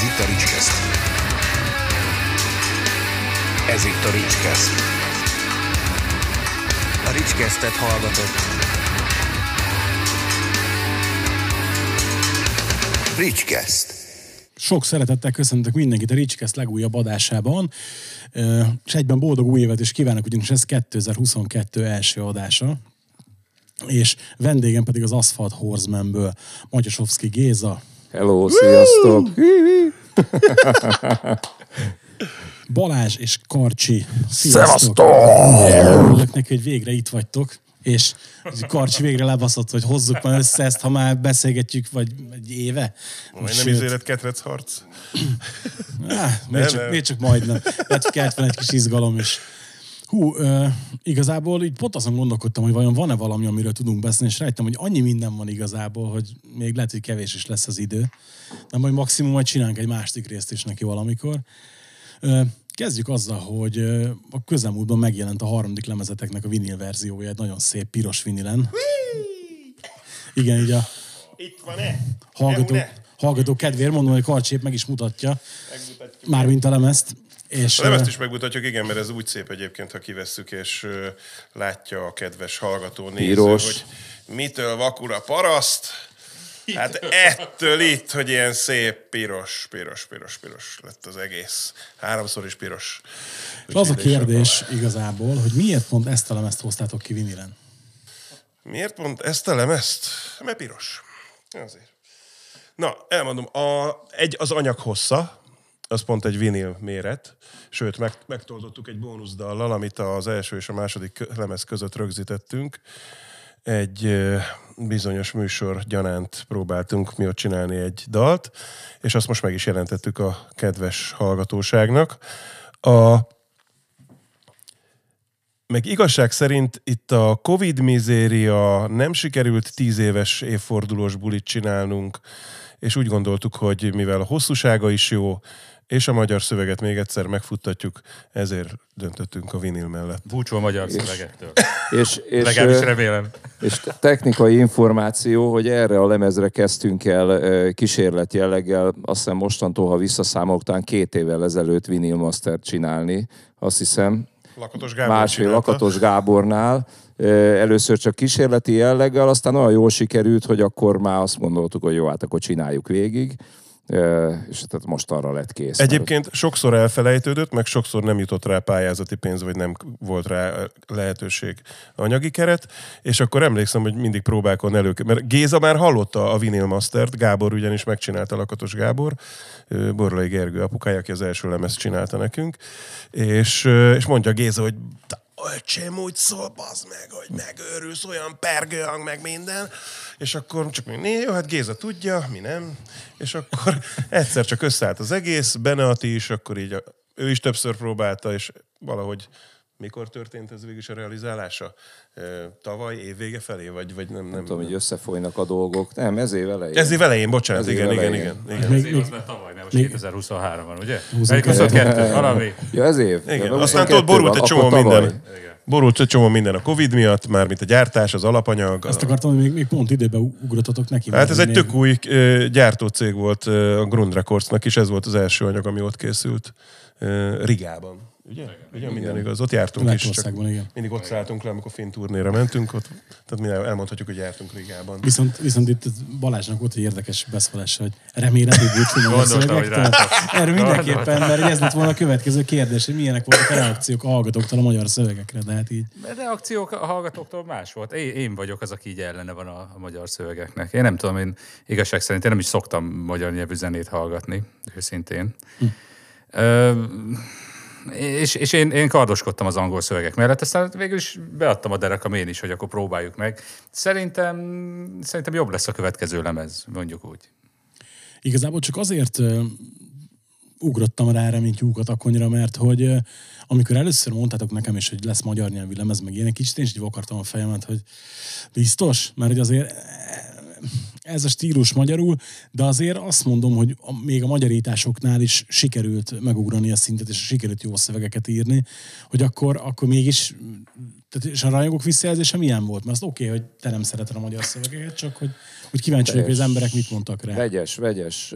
Ez itt a Ricskeszt. Ez itt a Ricskeszt. A Ricskesztet hallgatott. Ricskeszt. Sok szeretettel köszöntök mindenkit a Ricskeszt legújabb adásában, és egyben boldog új évet is kívánok, ugyanis ez 2022 első adása. És vendégem pedig az Asphalt Horsemanből, Matyasovszki Géza, Hello, sziasztok! Balázs és Karcsi. Szevasztok! Örülök neki, hogy végre itt vagytok, és Karcsi végre lebaszott, hogy hozzuk már össze ezt, ha már beszélgetjük, vagy egy éve. Majd nem izélet ketrec harc. Á, még, csak, nem. még csak majdnem. Lehet, kellett volna egy kis izgalom is. Hú, ö, igazából így pont azon gondolkodtam, hogy vajon van-e valami, amiről tudunk beszélni, és rájöttem, hogy annyi minden van igazából, hogy még lehet, hogy kevés is lesz az idő. De majd maximum majd csinálunk egy másik részt is neki valamikor. Ö, kezdjük azzal, hogy a közelmúltban megjelent a harmadik lemezeteknek a vinil verziója, egy nagyon szép piros vinilen. Igen, így a Itt van-e? hallgató, hallgató kedvéért mondom, hogy Karcsi épp meg is mutatja, mármint a lemezt. És, A lemezt ö, is megmutatjuk, igen, mert ez úgy szép egyébként, ha kivesszük, és látja a kedves hallgató néző, hogy mitől vakul a paraszt. Hát ettől itt, hogy ilyen szép piros, piros, piros, piros lett az egész. Háromszor is piros. És az a kérdés igazából, hogy miért pont ezt a lemezt hoztátok ki vinilen? Miért pont ezt a lemezt? Mert piros. Azért. Na, elmondom, a, egy, az anyag hossza, az pont egy vinil méret, sőt, meg, megtoldottuk egy bónuszdallal, amit az első és a második lemez között rögzítettünk. Egy bizonyos műsor gyanánt próbáltunk mi ott csinálni egy dalt, és azt most meg is jelentettük a kedves hallgatóságnak. A, meg igazság szerint itt a Covid mizéria nem sikerült tíz éves évfordulós bulit csinálnunk, és úgy gondoltuk, hogy mivel a hosszúsága is jó, és a magyar szöveget még egyszer megfuttatjuk, ezért döntöttünk a vinil mellett. Búcsú a magyar szövegektől. És, és, Legalábbis remélem. és technikai információ, hogy erre a lemezre kezdtünk el kísérlet jelleggel, azt hiszem mostantól, ha visszaszámolok, talán két évvel ezelőtt Vinyl Mastert csinálni, azt hiszem, Lakatos Gábor másfél csinálta. Lakatos Gábornál. Először csak kísérleti jelleggel, aztán olyan jól sikerült, hogy akkor már azt gondoltuk, hogy jó, hát akkor csináljuk végig. És tehát most arra lett kész. Egyébként sokszor elfelejtődött, meg sokszor nem jutott rá pályázati pénz, vagy nem volt rá lehetőség anyagi keret, és akkor emlékszem, hogy mindig próbálkon elő, mert Géza már hallotta a Vinyl Mastert, Gábor ugyanis megcsinálta, Lakatos Gábor, Borlai Gergő apukája, aki az első lemezt csinálta nekünk, és, és mondja Géza, hogy "Te, öcsém úgy szól, bazd meg, hogy megőrülsz, olyan pergőhang, meg minden. És akkor csak né, jó, hát Géza tudja, mi nem. És akkor egyszer csak összeállt az egész, Beneati is, akkor így ő is többször próbálta, és valahogy mikor történt ez végül is a realizálása? Tavaly, évvége felé, vagy, vagy nem? Nem, Nem tudom, hogy összefolynak a dolgok. Nem, ez év elején. Ez év elején, bocsánat, Ez év igen, igen, elején. igen, igen. Az Még- év az már tavaly, nem most még- 2023 van, ugye? 22. Vagy 22, valami. Ja, ez év. Igen, aztán 22 tudod, borult egy csomó minden. Borult egy csomó minden a Covid miatt, mármint a gyártás, az alapanyag. Azt akartam, hogy még, még pont időbe ugrottatok neki. Hát ez egy tök új gyártócég volt a Grund Recordsnak is, ez volt az első anyag, ami ott készült Rigában. Ugye? Ugye minden igaz, ott jártunk is. Csak igen. mindig ott szálltunk le, amikor finn turnéra mentünk, ott, tehát mi elmondhatjuk, hogy jártunk Rigában. Viszont, viszont itt Balázsnak volt egy érdekes beszólás, hogy remélem, hogy búcsú a szövegektől. Erről mindenképpen, mert ez lett volna a következő kérdés, hogy milyenek voltak a reakciók a hallgatóktól a magyar szövegekre, de hát így. De reakciók a hallgatóktól más volt. Én, én vagyok az, aki így ellene van a, a magyar szövegeknek. Én nem tudom, én igazság szerint én nem is szoktam magyar nyelvű zenét hallgatni, őszintén. Hm. Ö, és, és én, én kardoskodtam az angol szövegek mellett, aztán végül is beadtam a derekam én is, hogy akkor próbáljuk meg. Szerintem, szerintem jobb lesz a következő lemez, mondjuk úgy. Igazából csak azért ugrottam rá erre, mint lyukat a konyra, mert hogy amikor először mondtátok nekem is, hogy lesz magyar nyelvű lemez, meg ilyenek, kicsit én is így vakartam a fejemet, hogy biztos, mert hogy azért ez a stílus magyarul, de azért azt mondom, hogy még a magyarításoknál is sikerült megugrani a szintet, és sikerült jó szövegeket írni, hogy akkor, akkor mégis Tehát, és a rajongók visszajelzése milyen volt? Mert azt oké, okay, hogy te nem szereted a magyar szövegeket, csak hogy, hogy kíváncsi vagyok, hogy az emberek mit mondtak rá. Vegyes, vegyes.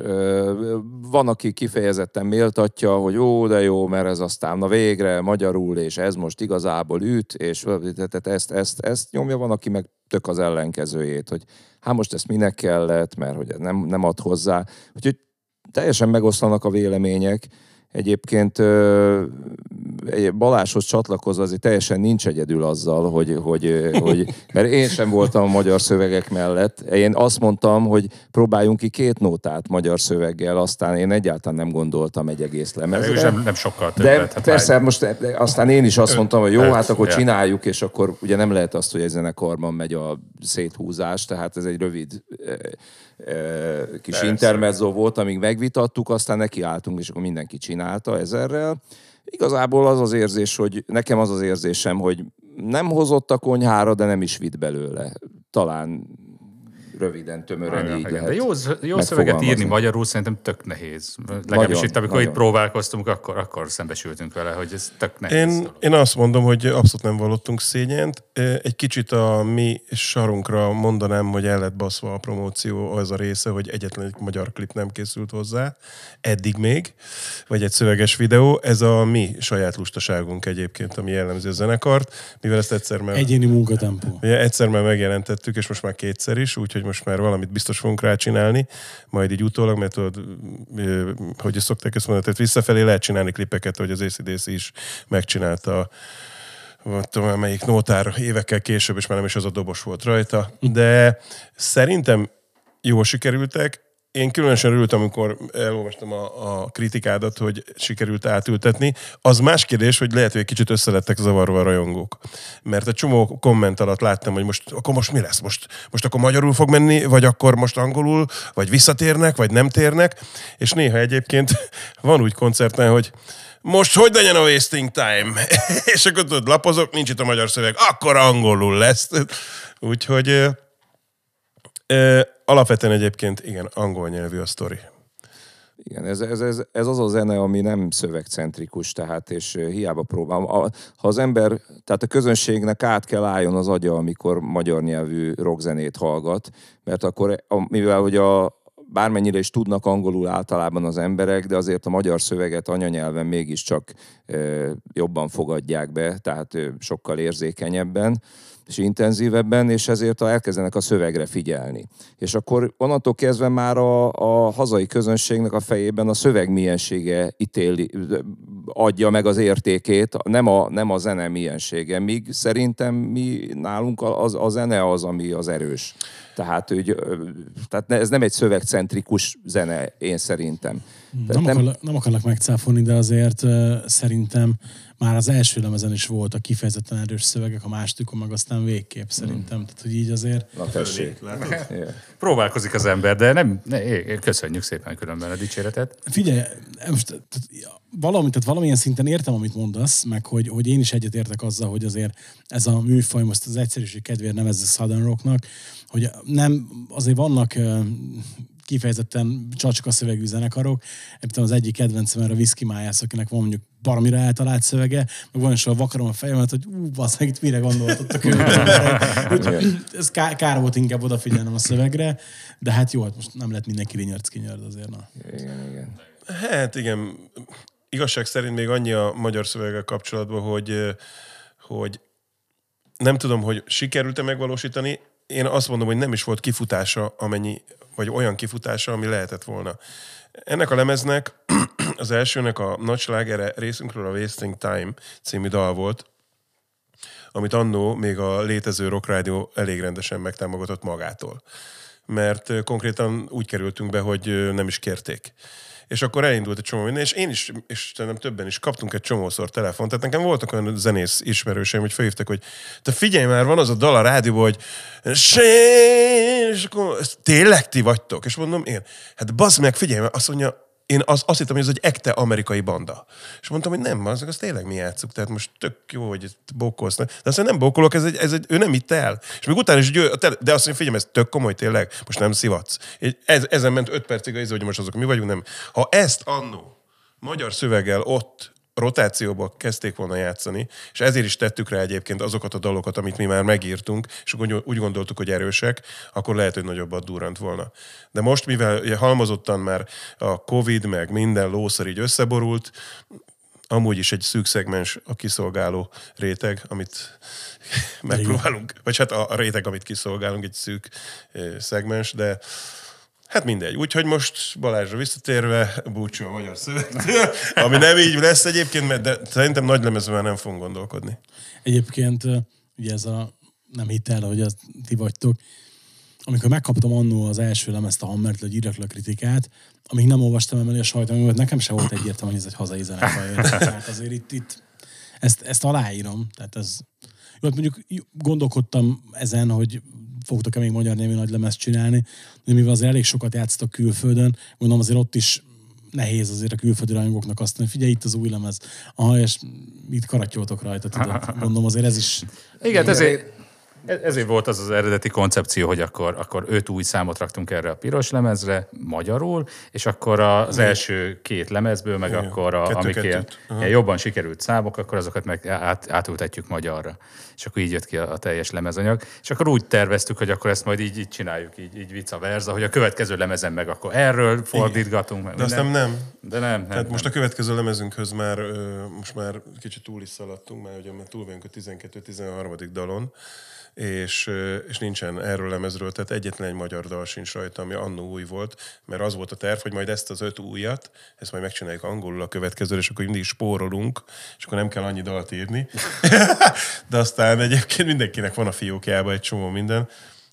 Van, aki kifejezetten méltatja, hogy jó, de jó, mert ez aztán na végre magyarul, és ez most igazából üt, és tehát ezt, ezt, ezt nyomja, van, aki meg tök az ellenkezőjét, hogy hát most ezt minek kellett, mert hogy nem, nem ad hozzá. Úgyhogy teljesen megoszlanak a vélemények. Egyébként Baláshoz csatlakozva azért teljesen nincs egyedül azzal, hogy, hogy, hogy, mert én sem voltam a magyar szövegek mellett. Én azt mondtam, hogy próbáljunk ki két nótát magyar szöveggel, aztán én egyáltalán nem gondoltam egy egész Mégis lemezre. nem, nem sokkal De többet. Hát persze, már- most de aztán én is azt mondtam, hogy jó, hát akkor csináljuk, és akkor ugye nem lehet azt, hogy egy zenekarban megy a széthúzás, tehát ez egy rövid kis Persze. intermezzo volt, amíg megvitattuk, aztán nekiálltunk, és akkor mindenki csinálta ezerrel. Igazából az az érzés, hogy nekem az az érzésem, hogy nem hozott a konyhára, de nem is vitt belőle. Talán röviden, tömören Igen, így igen. lehet De jó, jó szöveget írni magyarul szerintem tök nehéz. Legalábbis Nagyon, itt, amikor nagyon. itt próbálkoztunk, akkor, akkor szembesültünk vele, hogy ez tök nehéz. Én, dolog. én azt mondom, hogy abszolút nem vallottunk szégyent. Egy kicsit a mi sarunkra mondanám, hogy el lett baszva a promóció az a része, hogy egyetlen egy magyar klip nem készült hozzá, eddig még, vagy egy szöveges videó. Ez a mi saját lustaságunk egyébként, ami jellemző a zenekart, mivel ezt egyszer már... Egyéni munkatempó. Ugye egyszer már megjelentettük, és most már kétszer is, úgyhogy most már valamit biztos fogunk rá csinálni, majd így utólag, mert tudod, hogy szokták ezt mondani, tehát visszafelé lehet csinálni klipeket, hogy az ACDC is megcsinálta tudom, melyik nótár évekkel később, és már nem is az a dobos volt rajta, de szerintem jól sikerültek. Én különösen örültem, amikor elolvastam a, a kritikádat, hogy sikerült átültetni. Az más kérdés, hogy lehet, hogy egy kicsit összelettek zavarva a rajongók. Mert a csomó komment alatt láttam, hogy most, akkor most mi lesz? Most, most akkor magyarul fog menni, vagy akkor most angolul, vagy visszatérnek, vagy nem térnek. És néha egyébként van úgy koncerten, hogy most hogy legyen a wasting time? és akkor tudod, lapozok, nincs itt a magyar szöveg, akkor angolul lesz. Úgyhogy alapvetően egyébként igen, angol nyelvű a sztori. Igen, ez, ez, ez, ez az a zene, ami nem szövegcentrikus, tehát és hiába próbál. A, ha az ember, tehát a közönségnek át kell álljon az agya, amikor magyar nyelvű rockzenét hallgat, mert akkor, mivel hogy a, bármennyire is tudnak angolul általában az emberek, de azért a magyar szöveget anyanyelven mégiscsak e, jobban fogadják be, tehát e, sokkal érzékenyebben és intenzívebben, és ezért elkezdenek a szövegre figyelni. És akkor onnantól kezdve már a, a hazai közönségnek a fejében a szöveg miensége ítéli, adja meg az értékét, nem a, nem a zene miensége, míg szerintem mi nálunk az, a zene az, ami az erős. Tehát, ö, tehát ez nem egy szövegcentrikus zene, én szerintem. Tehát Nem, akarlak, nem akarlak megcáfolni, de azért uh, szerintem már az első lemezen is voltak kifejezetten erős szövegek, a másodikon meg aztán végképp szerintem. Tehát, hogy így azért Na tessék. Próbálkozik az ember, de nem, ne, köszönjük szépen különben a dicséretet. Figyelj, most, tehát, valami, tehát valamilyen szinten értem, amit mondasz, meg hogy, hogy én is egyetértek azzal, hogy azért ez a műfaj, most az egyszerűség kedvéért nevezzük Southern Rocknak, hogy nem, azért vannak kifejezetten csacska szövegű zenekarok. Tudom, az egyik kedvencem erre a Whisky Májász, akinek van mondjuk baromira eltalált szövege, meg van is, vakarom a fejemet, hogy ú, basz, meg itt mire gondoltottak ők. Ez kár, kár, volt inkább odafigyelnem a szövegre, de hát jó, hát most nem lett mindenki rinyarc kinyard azért. Na. Igen, igen. Hát igen, igazság szerint még annyi a magyar szöveggel kapcsolatban, hogy, hogy nem tudom, hogy sikerült-e megvalósítani. Én azt mondom, hogy nem is volt kifutása, amennyi, vagy olyan kifutása, ami lehetett volna. Ennek a lemeznek, az elsőnek a nagy slágere részünkről a Wasting Time című dal volt, amit annó még a létező Rock Radio elég rendesen megtámogatott magától. Mert konkrétan úgy kerültünk be, hogy nem is kérték. És akkor elindult egy csomó minden, és én is, és nem többen is kaptunk egy csomószor telefont. Tehát nekem voltak olyan zenész ismerőseim, hogy felhívtak, hogy te figyelj már, van az a dal a rádióban, hogy és akkor "Ezt tényleg ti vagytok? És mondom, én, hát bazd meg, figyelj, már, azt mondja, én az, azt hittem, hogy ez egy ekte amerikai banda. És mondtam, hogy nem, az, az tényleg mi játszuk, tehát most tök jó, hogy bókolsz. De azt nem bókolok, ez egy, ez egy, ő nem itt el. És még utána is, hogy ő, de azt mondja, figyelj, ez tök komoly tényleg, most nem szivatsz. Ez, ezen ment öt percig az, hogy most azok mi vagyunk, nem. Ha ezt annó magyar szöveggel ott rotációba kezdték volna játszani, és ezért is tettük rá egyébként azokat a dalokat, amit mi már megírtunk, és úgy, gondoltuk, hogy erősek, akkor lehet, hogy nagyobbat durrant volna. De most, mivel halmozottan már a Covid, meg minden lószar így összeborult, amúgy is egy szűk szegmens a kiszolgáló réteg, amit megpróbálunk, vagy hát a, réteg, amit kiszolgálunk, egy szűk szegmens, de Hát mindegy. Úgyhogy most Balázsra visszatérve, búcsú a magyar szövegtől, ami nem így lesz egyébként, mert de szerintem nagy lemezben nem fogunk gondolkodni. Egyébként ugye ez a nem hitt el, hogy az ti vagytok. Amikor megkaptam annó az első lemezt a Hammert, hogy írjak le kritikát, amíg nem olvastam emelni a sajtóanyagot, nekem sem volt egyértelmű, hogy ez egy hazai zenekar. Tehát azért itt, itt ezt, ezt aláírom. Tehát ez, jó, hát mondjuk gondolkodtam ezen, hogy fogtok-e még magyar némi nagy lemezt csinálni, de mivel azért elég sokat játsztok külföldön, gondolom azért ott is nehéz azért a külföldi rajongóknak azt mondani, figyelj, itt az új lemez, aha, és mit karatyoltok rajta, tudod. Gondolom azért ez is Igen, ezért, ezért volt az az eredeti koncepció, hogy akkor, akkor öt új számot raktunk erre a piros lemezre, magyarul, és akkor az első két lemezből, meg Igen, akkor, a, amik ilyen, ilyen jobban sikerült számok, akkor azokat meg át, átültetjük magyarra. És akkor így jött ki a, a teljes lemezanyag. És akkor úgy terveztük, hogy akkor ezt majd így, így csináljuk, így, így vice versa, hogy a következő lemezen meg akkor erről fordítgatunk. Meg De aztán nem. De nem, nem. Tehát nem. most a következő lemezünkhöz már, most már kicsit túl is szaladtunk, már ugye már túl vagyunk a 12-13. dalon, és, és nincsen erről lemezről, tehát egyetlen egy magyar dal sincs rajta, ami annó új volt, mert az volt a terv, hogy majd ezt az öt újat, ezt majd megcsináljuk angolul a következőre, és akkor mindig spórolunk, és akkor nem kell annyi dalt írni. De aztán egyébként mindenkinek van a fiókjában egy csomó minden.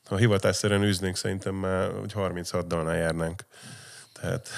Ha hivatásszerűen űznénk, szerintem már hogy 36 dalnál járnánk. Tehát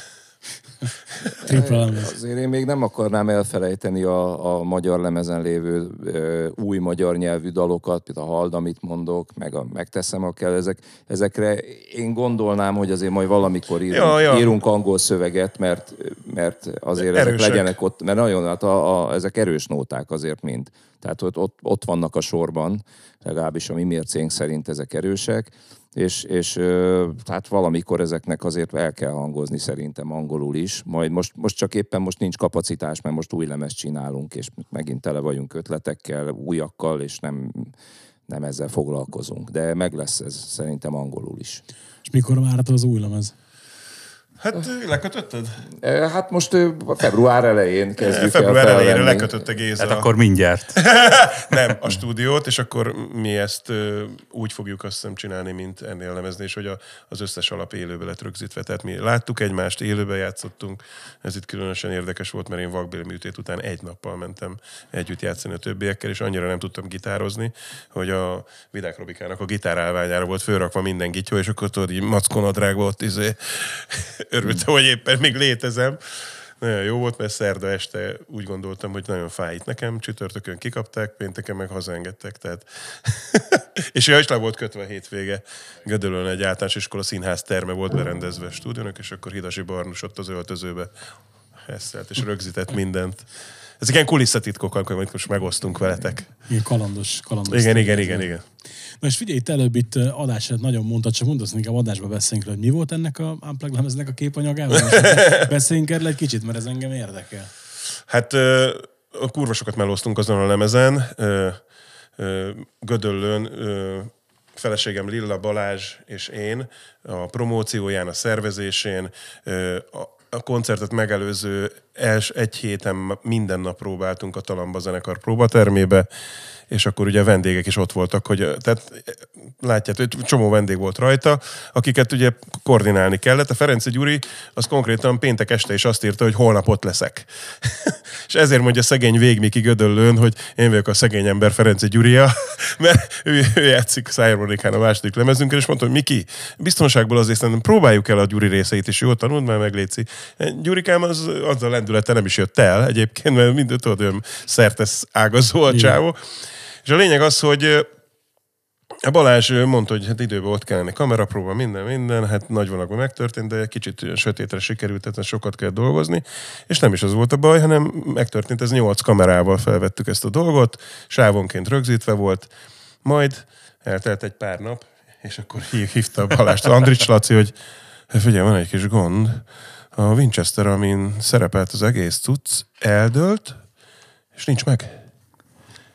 tripla lemez. Azért én még nem akarnám elfelejteni a, a magyar lemezen lévő ö, új magyar nyelvű dalokat, például a Hald, amit mondok, meg a Megteszem, a kell. Ezek, ezekre én gondolnám, hogy azért majd valamikor írunk, Ja, ja. írunk angol szöveget, mert, mert azért ezek Erősek. legyenek ott, mert nagyon, hát a, a, ezek erős nóták azért mind. Tehát ott, ott, ott vannak a sorban, legalábbis a mi mércénk szerint ezek erősek, és, és hát valamikor ezeknek azért el kell hangozni szerintem angolul is. Majd most, most csak éppen most nincs kapacitás, mert most új lemezt csinálunk, és megint tele vagyunk ötletekkel, újakkal, és nem, nem ezzel foglalkozunk. De meg lesz ez szerintem angolul is. És mikor várható az új lemez? Hát lekötötted? Hát most február elején kezdjük Február el elejére lekötötte Géza. Tehát akkor mindjárt. Nem, a stúdiót, és akkor mi ezt úgy fogjuk azt hiszem csinálni, mint ennél lemezni, és hogy a, az összes alap élőbe lett rögzítve. Tehát mi láttuk egymást, élőbe játszottunk. Ez itt különösen érdekes volt, mert én vakbélműtét után egy nappal mentem együtt játszani a többiekkel, és annyira nem tudtam gitározni, hogy a Vidák Robikának a gitárálványára volt fölrakva minden gityó, és akkor tudod, így mackonadrágba ott izé, örültem, hogy éppen még létezem. Nagyon jó volt, mert szerda este úgy gondoltam, hogy nagyon fájt nekem, csütörtökön kikapták, pénteken meg hazaengedtek, tehát... és ja, is le volt kötve a hétvége. Gödölön egy általános iskola színház terme volt berendezve stúdiónak, és akkor Hidasi Barnus ott az öltözőbe heszelt, és rögzített mindent. Ezek ilyen kulisszatitkok, amit most megosztunk veletek. Ilyen kalandos, kalandos. Igen, igen, igen, igen. Na és figyelj, itt előbb itt ö, adás előtt nagyon mondtad, csak mondasz, inkább adásba beszéljünk hogy mi volt ennek a Unplugged lemeznek a képanyagában? Most Beszéljünk erről egy kicsit, mert ez engem érdekel. Hát a kurva sokat melóztunk azon a lemezen. Gödöllőn feleségem Lilla Balázs és én a promócióján, a szervezésén, a koncertet megelőző els, egy héten minden nap próbáltunk a Talamba zenekar próbatermébe, és akkor ugye vendégek is ott voltak, hogy tehát látjátok, hogy csomó vendég volt rajta, akiket ugye koordinálni kellett. A Ferenci Gyuri az konkrétan péntek este is azt írta, hogy holnap ott leszek. és ezért mondja szegény végmiki Gödöllőn, hogy én vagyok a szegény ember Ferenci Gyuria, mert ő, ő játszik Szájronikán a második lemezünkön, és mondta, hogy Miki, biztonságból azért szerintem próbáljuk el a Gyuri részeit is, jól tanuld már meg, Léci. Gyurikám az, az a lendülete nem is jött el egyébként, mert mindent tudod, olyan szertesz ágazó a csávó. És a lényeg az, hogy ö, a Balázs ö, mondta, hogy hát időben ott kellene kamerapróba, minden, minden, hát nagy vonalakban megtörtént, de kicsit olyan sötétre sikerült, tehát sokat kell dolgozni, és nem is az volt a baj, hanem megtörtént, ez nyolc kamerával felvettük ezt a dolgot, sávonként rögzítve volt, majd eltelt egy pár nap, és akkor hív, hívta a Balást Andrics Laci, hogy "Hát figyelj, van egy kis gond, a Winchester, amin szerepelt az egész cucc, eldőlt, És nincs meg.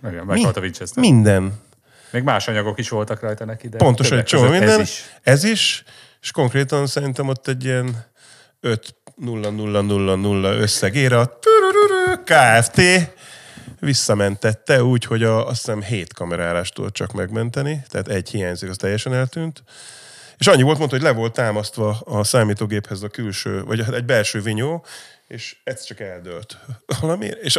Igen, meghalt a Winchester. Minden. Még más anyagok is voltak rajta neki, de Pontosan egy csomó minden. Ez is. Ez is, és konkrétan szerintem ott egy ilyen 5 0 0 0 0 összegére a Kft. visszamentette úgy, hogy a, azt hiszem 7 kamerálást tudott csak megmenteni, tehát egy hiányzik, az teljesen eltűnt. És annyi volt, mondta, hogy le volt támasztva a számítógéphez a külső, vagy egy belső vinyó, és ez csak eldőlt valami, és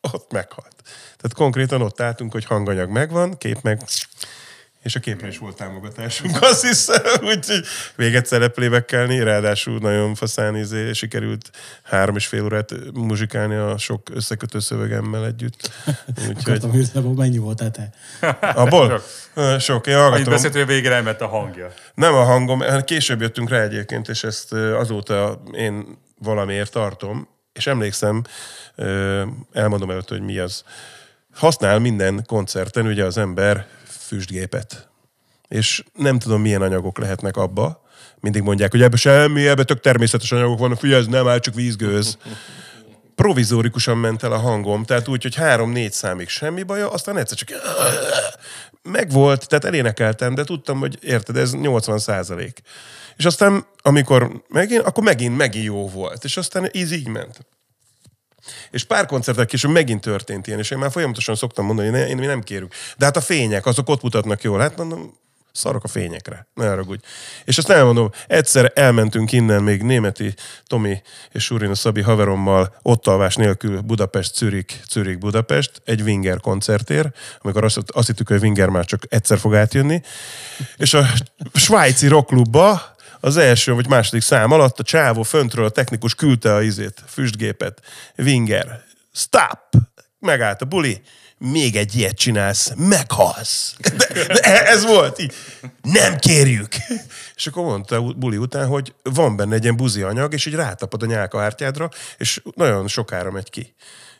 ott meghalt. Tehát konkrétan ott álltunk, hogy hanganyag megvan, kép meg, és a képre is volt támogatásunk, azt hiszem, úgyhogy véget szereplévekkelni, ráadásul nagyon faszán izé, sikerült három és fél órát muzsikálni a sok összekötő szövegemmel együtt. Úgyhogy Akartam mennyi voltál te? abból Ö, sok, én hallgatom. beszélt, hogy a végére elment a hangja. Nem a hangom, hát később jöttünk rá egyébként, és ezt azóta én valamiért tartom, és emlékszem, elmondom előtt, hogy mi az. Használ minden koncerten ugye az ember füstgépet. És nem tudom, milyen anyagok lehetnek abba. Mindig mondják, hogy ebbe semmi, ebbe tök természetes anyagok vannak, figyelj, ez nem áll, csak vízgőz. Provizórikusan ment el a hangom, tehát úgy, hogy három-négy számig semmi baja, aztán egyszer csak megvolt, tehát elénekeltem, de tudtam, hogy érted, ez 80 százalék. És aztán, amikor megint, akkor megint, megint jó volt. És aztán ez így ment. És pár koncertek később megint történt ilyen, és én már folyamatosan szoktam mondani, hogy én, mi nem kérünk. De hát a fények, azok ott mutatnak jól. Hát mondom, szarok a fényekre, ne haragudj. És azt elmondom, egyszer elmentünk innen még németi Tomi és Surina Szabi haverommal ott alvás nélkül Budapest, Zürich, Zürich, Budapest, egy Winger koncertér, amikor azt, azt hittük, hogy Winger már csak egyszer fog átjönni. És a svájci rockklubba az első vagy második szám alatt a csávó föntről a technikus küldte a izét, füstgépet. Winger, stop! Megállt a buli. Még egy ilyet csinálsz, meghalsz. De, de ez volt így. Nem kérjük. És akkor mondta buli után, hogy van benne egy ilyen buzi anyag, és így rátapad a nyálkahártyádra, és nagyon sokára megy ki.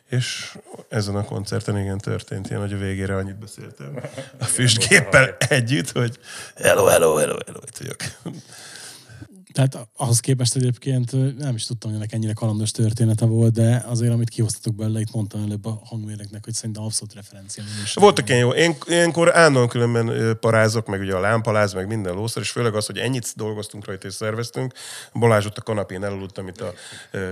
És ezen a koncerten igen történt ilyen, hogy a végére annyit beszéltem. A füstgéppel együtt, hogy hello, hello, hello, hello, itt vagyok. Tehát ahhoz képest egyébként nem is tudtam, hogy ennek ennyire kalandos története volt, de azért, amit kihoztatok belőle, itt mondtam előbb a hangmérnöknek, hogy szerintem abszolút referencia. Voltak ilyen jó. Én, ilyenkor állandóan különben parázok, meg ugye a lámpaláz, meg minden lószer, és főleg az, hogy ennyit dolgoztunk rajta és szerveztünk. Balázs ott a kanapén elaludt, amit a,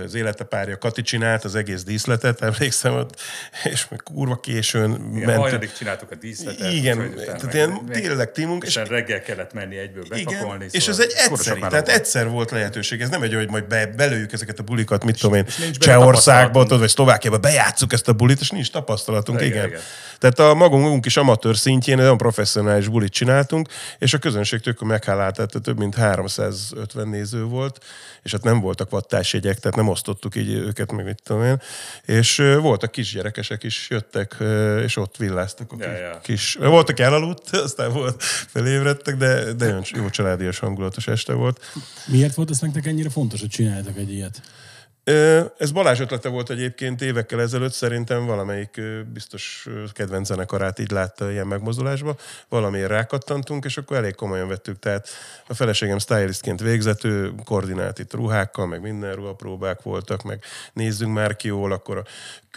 az élete párja Kati csinált, az egész díszletet, emlékszem ott, és meg kurva későn Igen, mentünk. hajnalig csináltuk a díszletet. Igen, tehát ilyen tényleg tímunk, és És reggel kellett menni egyből bepakolni. igen, és ez szóval egy sok tehát. Egyszer volt lehetőség. Ez nem egy, hogy majd be, belőjük ezeket a bulikat, mit tudom én, Csehországba, tudod, vagy Szlovákiába bejátszuk ezt a bulit, és nincs tapasztalatunk, Igen, igen. igen. Tehát a magunk, is amatőr szintjén nagyon professzionális bulit csináltunk, és a közönség tök meghálált, tehát több mint 350 néző volt, és hát nem voltak vattásjegyek, tehát nem osztottuk így őket, meg mit tudom én. És voltak kisgyerekesek is jöttek, és ott villáztak a kis, ja. kis... Voltak elaludt, aztán volt, felébredtek, de, de nagyon jó családias hangulatos este volt. Miért volt ez nektek ennyire fontos, hogy csináljátok egy ilyet? Ez Balázs ötlete volt egyébként évekkel ezelőtt, szerintem valamelyik biztos kedvenc zenekarát így látta ilyen megmozdulásba. Valamiért rákattantunk, és akkor elég komolyan vettük. Tehát a feleségem stylistként végzett, ő koordinált itt ruhákkal, meg minden ruhapróbák voltak, meg nézzünk már ki jól, akkor a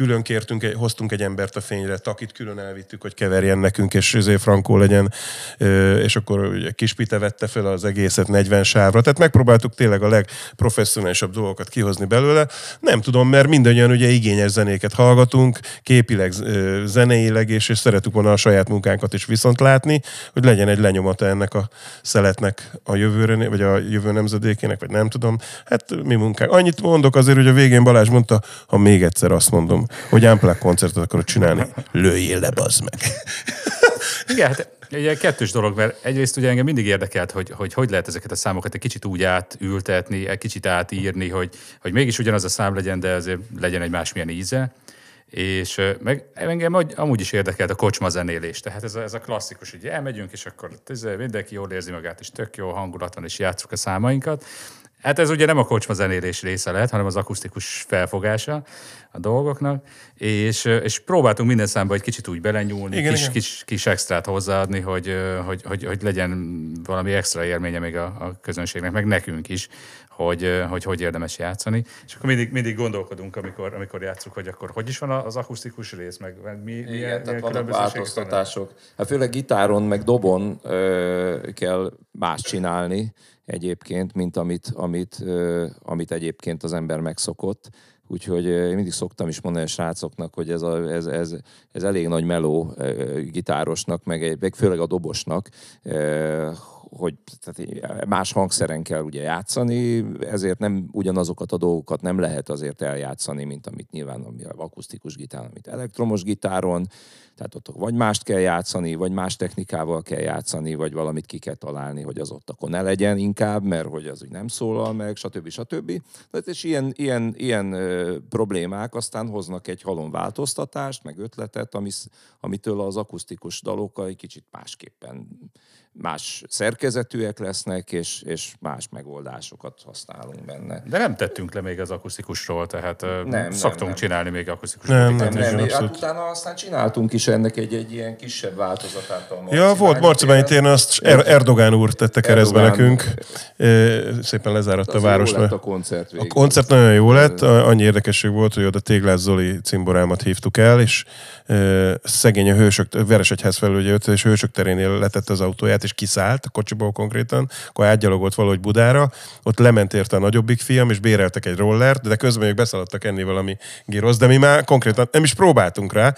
külön kértünk, hoztunk egy embert a fényre, takit külön elvittük, hogy keverjen nekünk, és ezért frankó legyen, és akkor ugye Kispite vette fel az egészet 40 sávra. Tehát megpróbáltuk tényleg a legprofesszionálisabb dolgokat kihozni belőle. Nem tudom, mert mindannyian ugye igényes zenéket hallgatunk, képileg, zeneileg, és, és szeretük volna a saját munkánkat is viszont látni, hogy legyen egy lenyomata ennek a szeletnek a jövőre, vagy a jövő nemzedékének, vagy nem tudom. Hát mi munkánk. Annyit mondok azért, hogy a végén Balázs mondta, ha még egyszer azt mondom, hogy Unplugged koncertet akarok csinálni, lőjél le, bazd meg. Igen, hát egy kettős dolog, mert egyrészt ugye engem mindig érdekelt, hogy, hogy hogy lehet ezeket a számokat egy kicsit úgy átültetni, egy kicsit átírni, hogy, hogy mégis ugyanaz a szám legyen, de azért legyen egy másmilyen íze. És meg engem amúgy is érdekelt a kocsma zenélés. Tehát ez a, ez a klasszikus, hogy elmegyünk, és akkor mindenki jól érzi magát, és tök jó hangulat van, és játszuk a számainkat. Hát ez ugye nem a kocsma zenélés része lehet, hanem az akusztikus felfogása a dolgoknak, és, és próbáltunk minden számba egy kicsit úgy belenyúlni, Igen, kis, igen. kis, kis extrát hozzáadni, hogy, hogy, hogy, hogy legyen valami extra élménye még a, a közönségnek, meg nekünk is, hogy, hogy hogy érdemes játszani. És akkor mindig, mindig gondolkodunk, amikor, amikor játszunk, hogy akkor hogy is van az akusztikus rész, meg meg mi, milyen, Igen, tehát milyen különbözőségek vannak. változtatások. Hát főleg gitáron, meg dobon ö, kell más csinálni egyébként, mint amit, amit, ö, amit egyébként az ember megszokott. Úgyhogy én mindig szoktam is mondani a srácoknak, hogy ez, a, ez, ez, ez elég nagy meló gitárosnak, meg, egy- meg főleg a dobosnak, hogy tehát más hangszeren kell ugye játszani, ezért nem ugyanazokat a dolgokat nem lehet azért eljátszani, mint amit nyilván ami akusztikus gitáron, amit elektromos gitáron, tehát ott vagy mást kell játszani, vagy más technikával kell játszani, vagy valamit ki kell találni, hogy az ott akkor ne legyen inkább, mert hogy az úgy nem szólal meg, stb. stb. Tehát és ilyen, ilyen, ilyen ö, problémák aztán hoznak egy halom változtatást, meg ötletet, ami, amitől az akusztikus dalok egy kicsit másképpen más szerkezetűek lesznek, és, és más megoldásokat használunk benne. De nem tettünk le még az akusztikusról, tehát nem, nem, szoktunk nem. csinálni még akusztikus Nem, nem, Nem, igen, hát utána aztán csináltunk is ennek egy, egy ilyen kisebb változatát. A Ja, volt Marcibányi téren. azt er- Erdogán úr tette keresztbe nekünk. Szépen lezáratta a jó város. lett a koncert A végül. koncert nagyon jó lett, a- annyi érdekesség volt, hogy oda Téglás Zoli cimborámat hívtuk el, és szegény a hősök, Veresegyház felül ugye és hősök terénél letette az autóját, és kiszállt a kocsiból konkrétan, akkor átgyalogolt valahogy Budára, ott lement érte a nagyobbik fiam, és béreltek egy rollert, de közben még beszaladtak enni valami gyrosz, de mi már konkrétan nem is próbáltunk rá,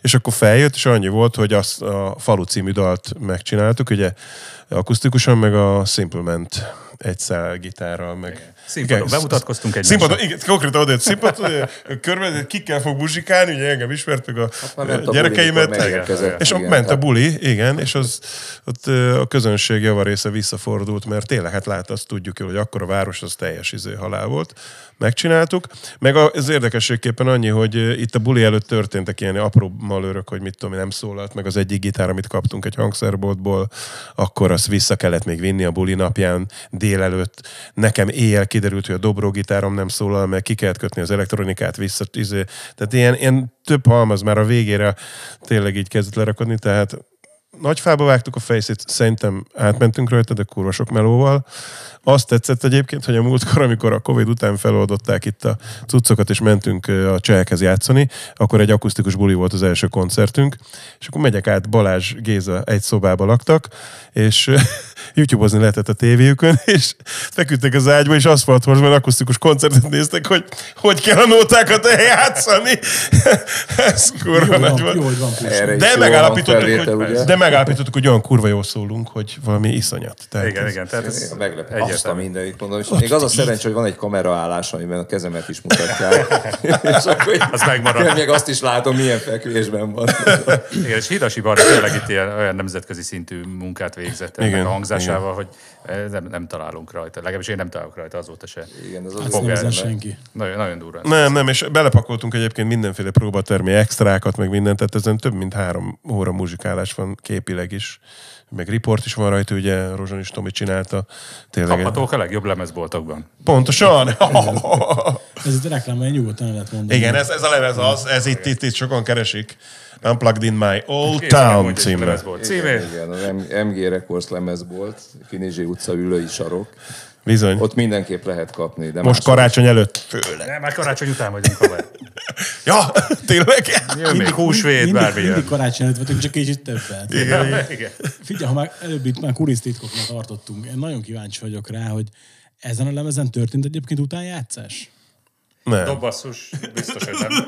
és akkor feljött, és annyi volt, hogy azt a Falu című dalt megcsináltuk, ugye akusztikusan, meg a Simple Ment egy szál gitárral, meg... Színpadon Igen, bemutatkoztunk egymásnak. Színpadon, igen, konkrétan odajött színpadon, hogy körbe, kikkel fog buzsikálni, ugye engem ismert, meg a, a gyerekeimet. buli, amikor megérkezett, és igen, ment a buli, igen, és az, ott a közönség javarésze visszafordult, mert tényleg, hát lát, azt tudjuk, hogy akkor a város az teljes izé halál volt. Megcsináltuk. Meg a- az érdekességképpen annyi, hogy itt a buli előtt történtek ilyen apró malőrök, hogy mit tudom, én, nem szólalt, meg az egyik gitár, amit kaptunk egy hangszerboltból, akkor azt vissza kellett még vinni a buli napján délelőtt. Nekem éjjel kiderült, hogy a dobrógitárom nem szólal, meg ki kellett kötni az elektronikát vissza. Izé. Tehát ilyen, ilyen több halmaz már a végére tényleg így kezdett lerakodni, tehát nagy fába vágtuk a fejszét, szerintem átmentünk rajta, de kurva sok melóval. Azt tetszett egyébként, hogy a múltkor, amikor a Covid után feloldották itt a cuccokat, és mentünk a csehekhez játszani, akkor egy akusztikus buli volt az első koncertünk, és akkor megyek át, Balázs, Géza egy szobába laktak, és YouTube-ozni lehetett a tévéjükön, és feküdtek az ágyba, és aszfalthorzban akusztikus koncertet néztek, hogy hogy kell a nótákat eljátszani. Ez kurva Jó, nagy van, volt. jó, hogy van De megállapítottuk, hogy, ugye? de megállapítottuk, hogy olyan kurva jól szólunk, hogy valami iszonyat. Tehát Igen, ez- igen. Tehát ez Meglepő. Azt a mindenit mondom. És még az a szerencs, hogy van egy kameraállás, amiben a kezemet is mutatják. és akkor Az megmarad. Én még azt is látom, milyen fekvésben van. Igen, és Hidasi Barna tényleg itt ilyen, olyan nemzetközi szintű munkát végzett ennek Igen, a hangzásával, hogy eh, nem, nem találunk rajta. Legalábbis én nem találok rajta azóta se. Igen, ez az az nem ezen benne. senki. Nagyon, nagyon durva. Nem, nem, és belepakoltunk egyébként mindenféle próbatermi extrákat, meg mindent, tehát ezen több mint három óra muzsikálás van képileg is. Meg riport is van rajta, ugye Rozson is Tomi csinálta. Tényleg. Kaphatók a legjobb lemezboltokban. Pontosan. Ez itt reklám, mert nyugodtan lehet mondani. Igen, ez, ez a lemez az, ez itt, itt, itt sokan keresik. Unplugged in my old Készíteni town hogy címre. lemezbolt címét. Igen, az MG Records lemezbolt, Kinizsi utca ülői sarok. Bizony. Ott mindenképp lehet kapni. De Most karácsony előtt főleg. Nem, már karácsony után vagyunk, haver. Ja, tényleg? Jön még húsvét, mindig, bármilyen. mindig karácsony előtt vagyunk, csak kicsit többet. Igen. Igen. Figyelj, ha már előbb itt már kurisztitkoknak tartottunk, én nagyon kíváncsi vagyok rá, hogy ezen a lemezen történt egyébként utánjátszás? Nem. Dobbasszus, biztos, hogy nem.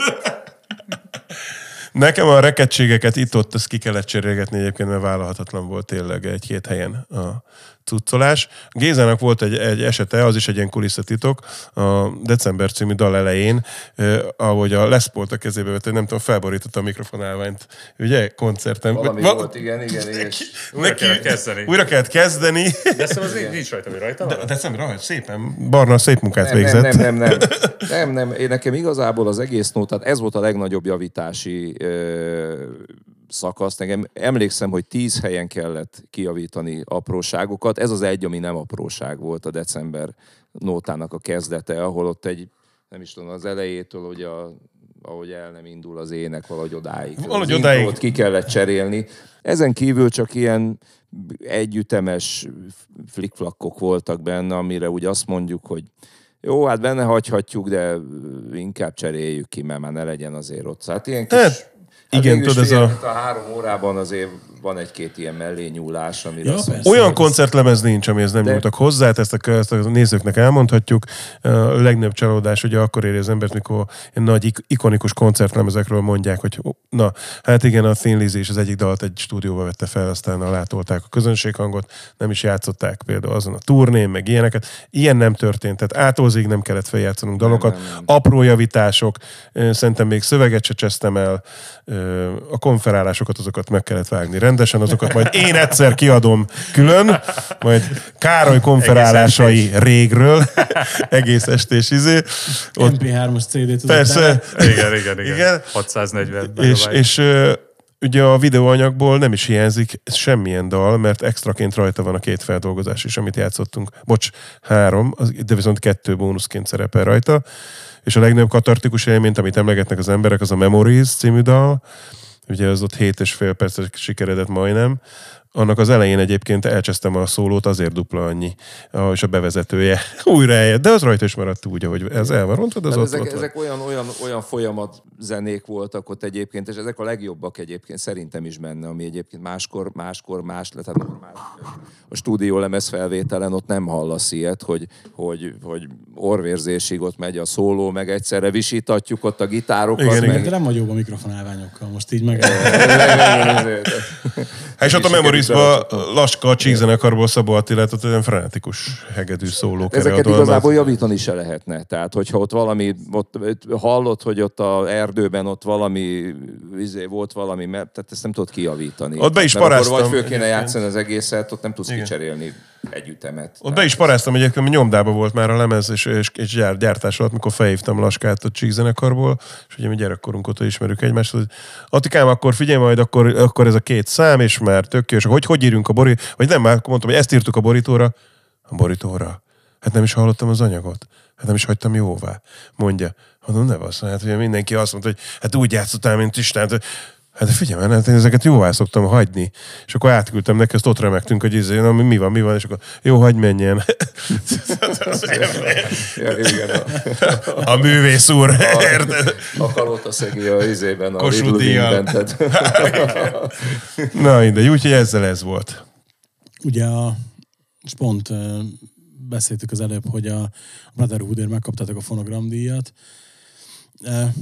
Nekem a rekedtségeket itt-ott ezt ki kellett cserélgetni egyébként, mert vállalhatatlan volt tényleg egy-két helyen a cuccolás. Gézának volt egy, egy esete, az is egy ilyen kulisszatitok, a December című dal elején, eh, ahogy a Les Paul-t a kezébe vette, nem tudom, felborította a mikrofonálványt, ugye, koncerten. Valami Va- volt, igen, igen, és Újra kellett kezdeni. Újra kellett kezdeni. De szóval az nincs, rajta, hogy rajta van? December, ah, szépen, Barna szép munkát nem, végzett. nem, nem, nem, nem, nem, nem. Én nekem igazából az egész nótát, ez volt a legnagyobb javítási ö, szakasz. Nekem emlékszem, hogy tíz helyen kellett kijavítani apróságokat. Ez az egy, ami nem apróság volt a december nótának a kezdete, ahol ott egy, nem is tudom, az elejétől, hogy a ahogy el nem indul az ének valahogy odáig. Valahogy Az odáig. ki kellett cserélni. Ezen kívül csak ilyen együtemes flikflakkok voltak benne, amire úgy azt mondjuk, hogy jó, hát benne hagyhatjuk, de inkább cseréljük ki, mert már ne legyen azért ott. Hát ilyen kis... Hát, igen, végül is tudod, ez a- a három órában azért van egy-két ilyen mellényúlás, amire Ja, mondom, Olyan koncertlemez nincs, amihez nem De- nyúltak hozzá, hát ezt a, ezt a nézőknek elmondhatjuk. A legnagyobb csalódás ugye akkor éri az embert, mikor ilyen nagy ik- ikonikus koncertlemezekről mondják, hogy na, hát igen, a Thin Lizzy is az egyik dalt egy stúdióba vette fel, aztán alátolták a közönséghangot, nem is játszották például azon a turnén, meg ilyeneket. Ilyen nem történt, tehát átolzig nem kellett feljátszanunk dalokat, nem, nem. apró javítások, szerintem még szöveget se csesztem el, Ö, a konferálásokat azokat meg kellett vágni rendesen, azokat majd én egyszer kiadom külön, majd Károly konferálásai régről, egész estés izé. Ott, MP3-as CD-t persze, Igen, igen, igen. Igen. igen. 640. és, és ugye a videóanyagból nem is hiányzik semmilyen dal, mert extraként rajta van a két feldolgozás is, amit játszottunk. Bocs, három, de viszont kettő bónuszként szerepel rajta. És a legnagyobb katartikus élményt, amit emlegetnek az emberek, az a Memories című dal. Ugye az ott 7 és fél perces sikeredett majdnem. Annak az elején egyébként elcsesztem a szólót, azért dupla annyi, és a bevezetője újra eljött. De az rajta is maradt úgy, hogy ez el van rontva, de az ott, ezek, ott ezek olyan, olyan, olyan folyamat zenék voltak ott egyébként, és ezek a legjobbak egyébként szerintem is benne, ami egyébként máskor, máskor más lett, tehát normál. A stúdió lemez felvételen ott nem hallasz ilyet, hogy, hogy, hogy orvérzésig ott megy a szóló, meg egyszerre visítatjuk ott a gitárokat. Igen, meg, igen. De nem vagy jóban mikrofonálványokkal, most így meg... Hát és ott a Sikerült Belecsapni. Laska a Csíkzenekarból Szabó Attilát, ott olyan frenetikus hegedű szóló Ezeket igazából javítani se lehetne. Tehát, hogyha ott valami, ott, ott hallott, hogy ott a erdőben ott valami, izé, volt valami, mert tehát ezt nem tudod kijavítani. Ott be is Mert akkor paráztam. vagy föl kéne játszani az egészet, ott nem tudsz kicserélni egy ütemet. Ott be is paráztam egyébként, mert nyomdába volt már a lemez, és, és, és gyár, gyártás alatt, mikor felhívtam Laskát a Csíkzenekarból, és ugye mi gyerekkorunk óta ismerjük egymást, hogy Attikám, akkor figyelj majd, akkor, akkor ez a két szám, és már tök jó, és hogy, hogy írjunk a borító, vagy nem, már mondtam, hogy ezt írtuk a borítóra, a borítóra. Hát nem is hallottam az anyagot. Hát nem is hagytam jóvá. Mondja. Mondom, ne basz, hát ugye mindenki azt mondta, hogy hát úgy játszottál, mint Istent. hogy- Hát de figyelj már, hát én ezeket jóvá szoktam hagyni. És akkor átküldtem neki, azt ott remegtünk, hogy izé, na, mi van, mi van, és akkor jó, hagyj menjen. Ja, igen, a, A művész úr, érted? a kalóta szegi a izében, a Kossuth Little díjjal. Invented. Na mindegy, úgyhogy ezzel ez volt. Ugye a, pont beszéltük az előbb, hogy a Brotherhoodért megkaptátok a fonogramdíjat. Tehát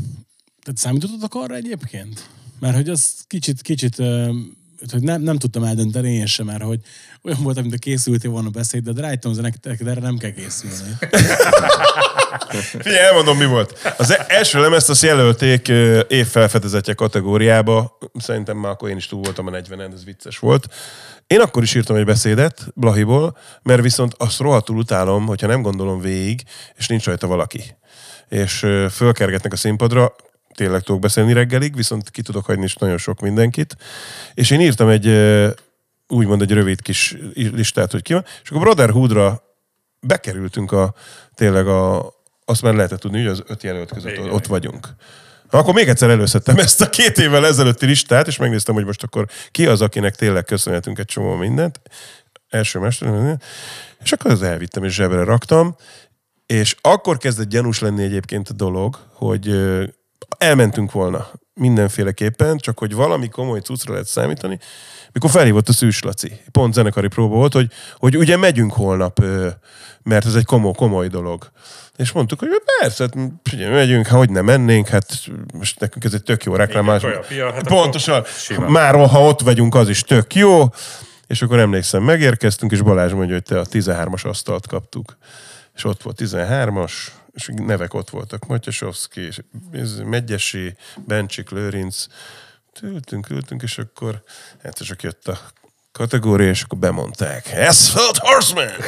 számítottatok arra egyébként? Mert hogy az kicsit, kicsit hogy nem, nem tudtam eldönteni én sem, mert hogy olyan volt, mint a készültél volna beszéd, de rájöttem, hogy nektek erre nem kell készülni. Figyelj, elmondom, mi volt. Az e- első lemezt azt jelölték évfelfedezetje kategóriába. Szerintem már akkor én is túl voltam a 40-en, ez vicces volt. Én akkor is írtam egy beszédet Blahiból, mert viszont azt rohadtul utálom, hogyha nem gondolom végig, és nincs rajta valaki. És fölkergetnek a színpadra, tényleg tudok beszélni reggelig, viszont ki tudok hagyni is nagyon sok mindenkit. És én írtam egy, úgymond egy rövid kis listát, hogy ki van, és akkor Brotherhoodra bekerültünk a, tényleg a, azt már lehetett tudni, hogy az öt jelölt között Igen, ott vagyunk. Na, akkor még egyszer előszedtem ezt a két évvel ezelőtti listát, és megnéztem, hogy most akkor ki az, akinek tényleg köszönhetünk egy csomó mindent. Első mester, és akkor az elvittem és zsebre raktam, és akkor kezdett gyanús lenni egyébként a dolog, hogy elmentünk volna mindenféleképpen, csak hogy valami komoly cuccra lehet számítani, mikor felhívott a Szűs Laci. Pont zenekari próba volt, hogy, hogy ugye megyünk holnap, mert ez egy komoly, komoly dolog. És mondtuk, hogy persze, hát megyünk, hát hogy nem mennénk, hát most nekünk ez egy tök jó reklámás. Igen, hát Pontosan. Már ha ott vagyunk, az is tök jó. És akkor emlékszem, megérkeztünk, és Balázs mondja, hogy te a 13-as asztalt kaptuk. És ott volt 13-as, és nevek ott voltak. Matyasovszki, Megyesi, Bencsik, Lőrinc. Ültünk, ültünk, és akkor hát csak jött a kategória, és akkor bemondták. Asphalt Horseman!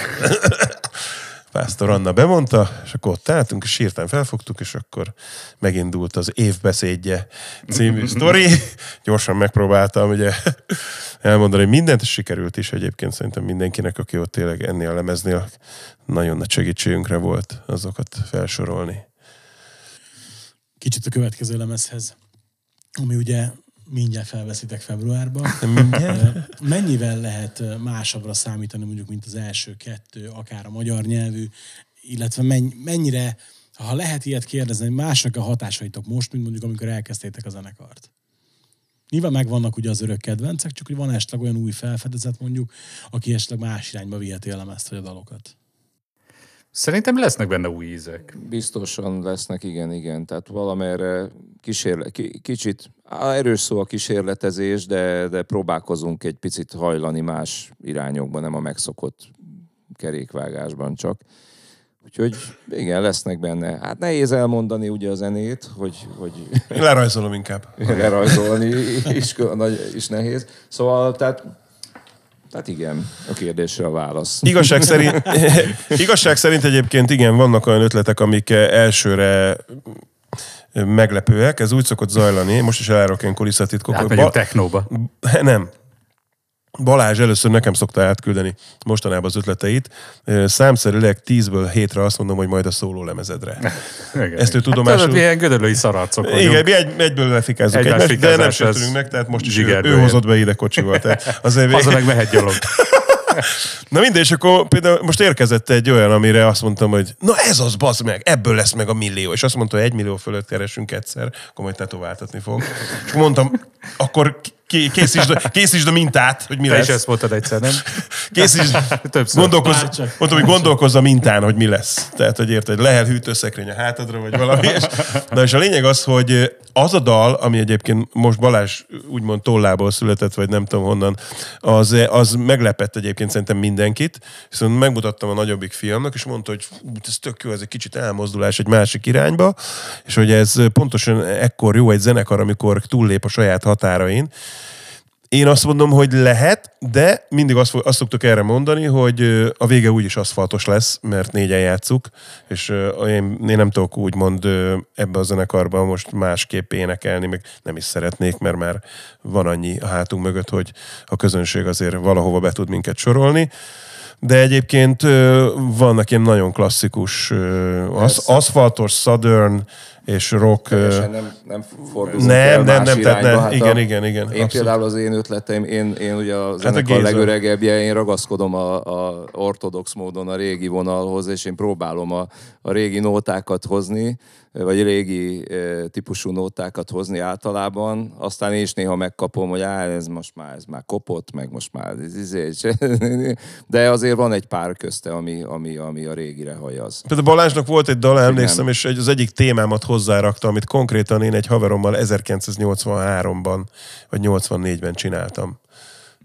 Pásztor Anna bemondta, és akkor ott álltunk, és sírtán felfogtuk, és akkor megindult az évbeszédje című sztori. Gyorsan megpróbáltam ugye elmondani mindent, és sikerült is egyébként szerintem mindenkinek, aki ott tényleg ennél a lemeznél nagyon nagy segítségünkre volt azokat felsorolni. kicsit a következő lemezhez, ami ugye mindjárt felveszitek februárban. Mindjárt? Mennyivel lehet másabbra számítani mondjuk, mint az első kettő, akár a magyar nyelvű, illetve menny- mennyire, ha lehet ilyet kérdezni, másnak a hatásaitok most, mint mondjuk amikor elkezdtétek a zenekart? Nyilván megvannak ugye az örök kedvencek, csak hogy van esetleg olyan új felfedezet mondjuk, aki esetleg más irányba viheti a lemezt vagy a dalokat. Szerintem lesznek benne új ízek. Biztosan lesznek, igen, igen. Tehát valamerre kísérle, ki, kicsit erős szó a kísérletezés, de, de próbálkozunk egy picit hajlani más irányokban, nem a megszokott kerékvágásban csak. Úgyhogy igen, lesznek benne. Hát nehéz elmondani ugye a zenét, hogy, hogy lerajzolom inkább. lerajzolni is, nagy, is nehéz. Szóval, tehát, tehát igen, a kérdésre a válasz. Igazság szerint, igazság szerint egyébként igen, vannak olyan ötletek, amik elsőre meglepőek. Ez úgy szokott zajlani. Most is elárok ilyen kulisszatitkokat. Átmegyünk technóba. Nem. Balázs először nekem szokta átküldeni mostanában az ötleteit. Számszerűleg 10-ből 7-re azt mondom, hogy majd a szóló lemezedre. Igen. Ezt ő Hát tudomásul- tudod, milyen gödöllői szararcok vagyunk. Igen, mi egy, egyből lefikázzuk Egymás egymást, de nem sértünk meg, tehát most is ő, ő hozott be ide kocsival. Tehát azért Haza meg mehet gyalog. Na mindegy, és akkor például most érkezett egy olyan, amire azt mondtam, hogy na ez az, bazd meg, ebből lesz meg a millió. És azt mondta, hogy egy millió fölött keresünk egyszer, akkor majd tetováltatni fog. És mondtam, akkor készítsd, a- készítsd a mintát, hogy mi Te is lesz. ezt mondtad egyszer, nem? Készítsd, Többször. gondolkozz, Bárcsak. mondtam, hogy gondolkozz a mintán, hogy mi lesz. Tehát, hogy érted, lehel hűtőszekrény a hátadra, vagy valami. És, na és a lényeg az, hogy az a dal, ami egyébként most Balázs úgymond tollából született, vagy nem tudom honnan, az, az meglepett egyébként szerintem mindenkit. Viszont megmutattam a nagyobbik fiamnak, és mondta, hogy ez tök jó, ez egy kicsit elmozdulás egy másik irányba, és hogy ez pontosan ekkor jó egy zenekar, amikor túllép a saját határain, én azt mondom, hogy lehet, de mindig azt, azt szoktuk erre mondani, hogy a vége úgyis aszfaltos lesz, mert négyen játszuk, és én, én nem tudok úgymond ebbe a zenekarban most másképp énekelni, meg nem is szeretnék, mert már van annyi a hátunk mögött, hogy a közönség azért valahova be tud minket sorolni. De egyébként vannak ilyen nagyon klasszikus, az, aszfaltos, southern és rock. Teljesen nem, nem fordulunk Nem, nem, nem, tehát irányba. ne. Hát Igen, a, igen, igen, Én abszolút. például az én ötleteim, én, én ugye a a zenekar Géza. legöregebbje, én ragaszkodom a, a ortodox módon a régi vonalhoz, és én próbálom a, a régi nótákat hozni, vagy régi típusú nótákat hozni általában, aztán én is néha megkapom, hogy á, ez most már, ez már kopott, meg most már ez, izé, de azért van egy pár közte, ami, ami, ami a régire hajaz. Például Balázsnak volt egy dal, emlékszem, és egy, az egyik témámat hozzárakta, amit konkrétan én egy haverommal 1983-ban, vagy 84-ben csináltam.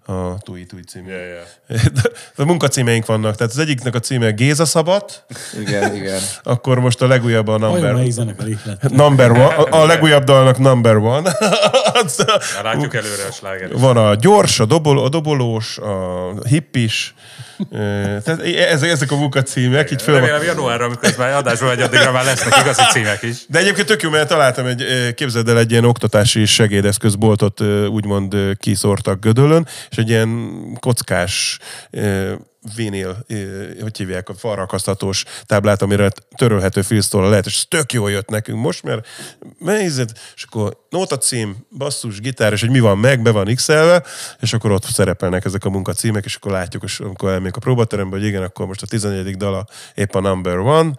A Tui Tui című. Yeah, yeah. De, de munkacímeink vannak, tehát az egyiknek a címe Géza Szabat, Igen, igen. akkor most a legújabb a Number, zenekar ihlet? number one, a, a legújabb dalnak Number One. Az- látjuk előre a sláger. Van a gyors, a, dobol, a dobolós, a hippis, tehát ezek, a munkacímek, így föl Remélem januárra, amikor ez már adásban vagy, addigra már lesznek igazi címek is. De egyébként tök jó, mert találtam egy, képzeld el, egy ilyen oktatási segédeszközboltot úgymond kiszórtak Gödöllön, és egy ilyen kockás ö, hogy hívják, a falrakasztatós táblát, amire törölhető filztollal lehet, és ez tök jól jött nekünk most, mert nézed, és akkor nóta cím, basszus, gitár, és hogy mi van meg, be van x és akkor ott szerepelnek ezek a munkacímek, és akkor látjuk, és amikor elmegyünk a próbaterembe, hogy igen, akkor most a 14. dala épp a number one,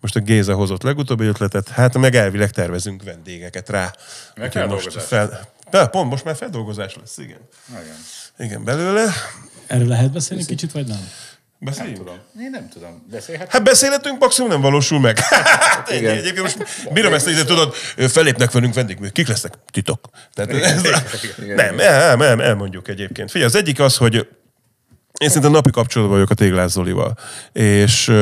most a Géza hozott legutóbbi ötletet, hát meg elvileg tervezünk vendégeket rá. Meg most fel, de, pont most már feldolgozás lesz, igen. Igen. Igen, belőle. Erről lehet beszélni kicsit, vagy nem? Beszéljünk. Tudom. Én nem tudom. Beszélhet? Hát beszélhetünk, maximum nem valósul meg. Hát ennyi. Igen. Egyébként most bírom ezt, hogy tudod, felépnek velünk vendég, kik lesznek? Titok. Tehát ez, nem, nem, nem, elmondjuk egyébként. Figyelj, az egyik az, hogy én szerintem napi kapcsolatban vagyok a Téglás Zolival, és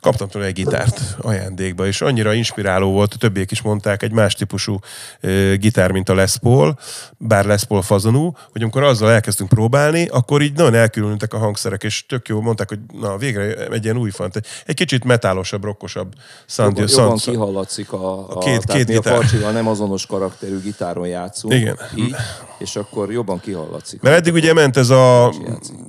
kaptam tőle egy gitárt ajándékba, és annyira inspiráló volt, a többiek is mondták, egy más típusú ö, gitár, mint a Les Paul, bár Les Paul fazonú, hogy amikor azzal elkezdtünk próbálni, akkor így nagyon elkülönültek a hangszerek, és tök jó mondták, hogy na végre egy ilyen új fant, egy, kicsit metálosabb, rokkosabb sound, Jobban, jobban kihallatszik a, a, A két- tehát két mi a gitár. Farcsival nem azonos karakterű gitáron játszunk. Igen. Így, és akkor jobban kihallatszik. Mert eddig ugye ment ez a.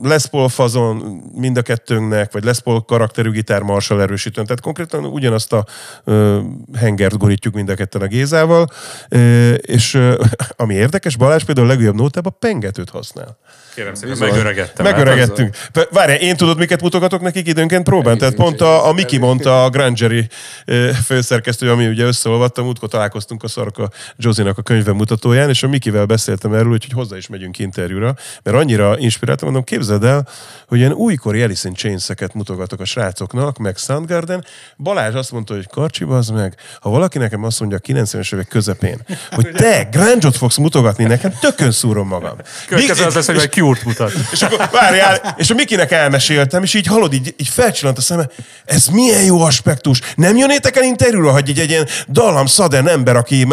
Les Paul fazon mind a kettőnknek, vagy Les Paul karakterű gitár Marshall erősítőn. Tehát konkrétan ugyanazt a uh, hengert gorítjuk mind a ketten a Gézával. Uh, és uh, ami érdekes, Balázs például a legújabb nótában pengetőt használ. Kérem szépen, Bizony. megöregettem. hát Megöregettünk. Várj, én tudod, miket mutogatok nekik időnként próbán? Tehát pont a, a Miki mondta, a Grangeri ö, főszerkesztő, ami ugye összeolvatta, múltkor találkoztunk a Szarka Josinak a könyve mutatóján, és a Mikivel beszéltem erről, úgyhogy hozzá is megyünk interjúra, mert annyira inspiráltam, mondom, képzeld el, hogy ilyen újkori Alice in Chains-eket mutogatok a srácoknak, meg Soundgarden. Balázs azt mondta, hogy Karcsi, az meg, ha valaki nekem azt mondja a 90-es évek közepén, hogy te grunge fogsz mutogatni nekem, tökön szúrom magam. Következő az lesz, hogy majd Cure-t mutat. és akkor várjál, és a Mikinek elmeséltem, és így hallod, így, így felcsillant a szeme, ez milyen jó aspektus. Nem jönnétek el interjúra, hogy így egy ilyen dallam szaden ember, aki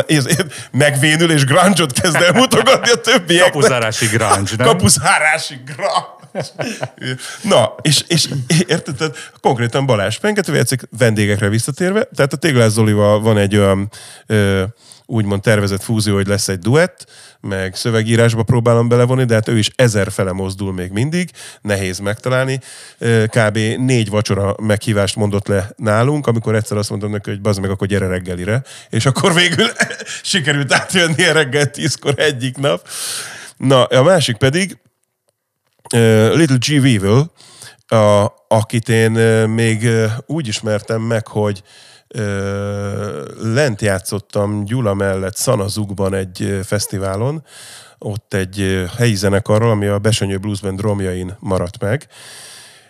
megvénül és grunge kezd el mutogatni a többieknek. Kapuzárási grunge, nem? Kapuzárási grunge. Na, és, és érted, tehát konkrétan Balázs Pengető vendégekre visszatérve, tehát a Téglás Zolival van egy olyan ö, úgymond tervezett fúzió, hogy lesz egy duett, meg szövegírásba próbálom belevonni, de hát ő is ezer fele mozdul még mindig, nehéz megtalálni. Kb. négy vacsora meghívást mondott le nálunk, amikor egyszer azt mondtam neki, hogy bazd meg, akkor gyere reggelire, és akkor végül sikerült átjönni reggel tízkor egyik nap. Na, a másik pedig, Little G. Weevil, a, akit én még úgy ismertem meg, hogy lent játszottam Gyula mellett Szanazukban egy fesztiválon, ott egy helyi zenekarral, ami a Besenyő Blues Band romjain maradt meg,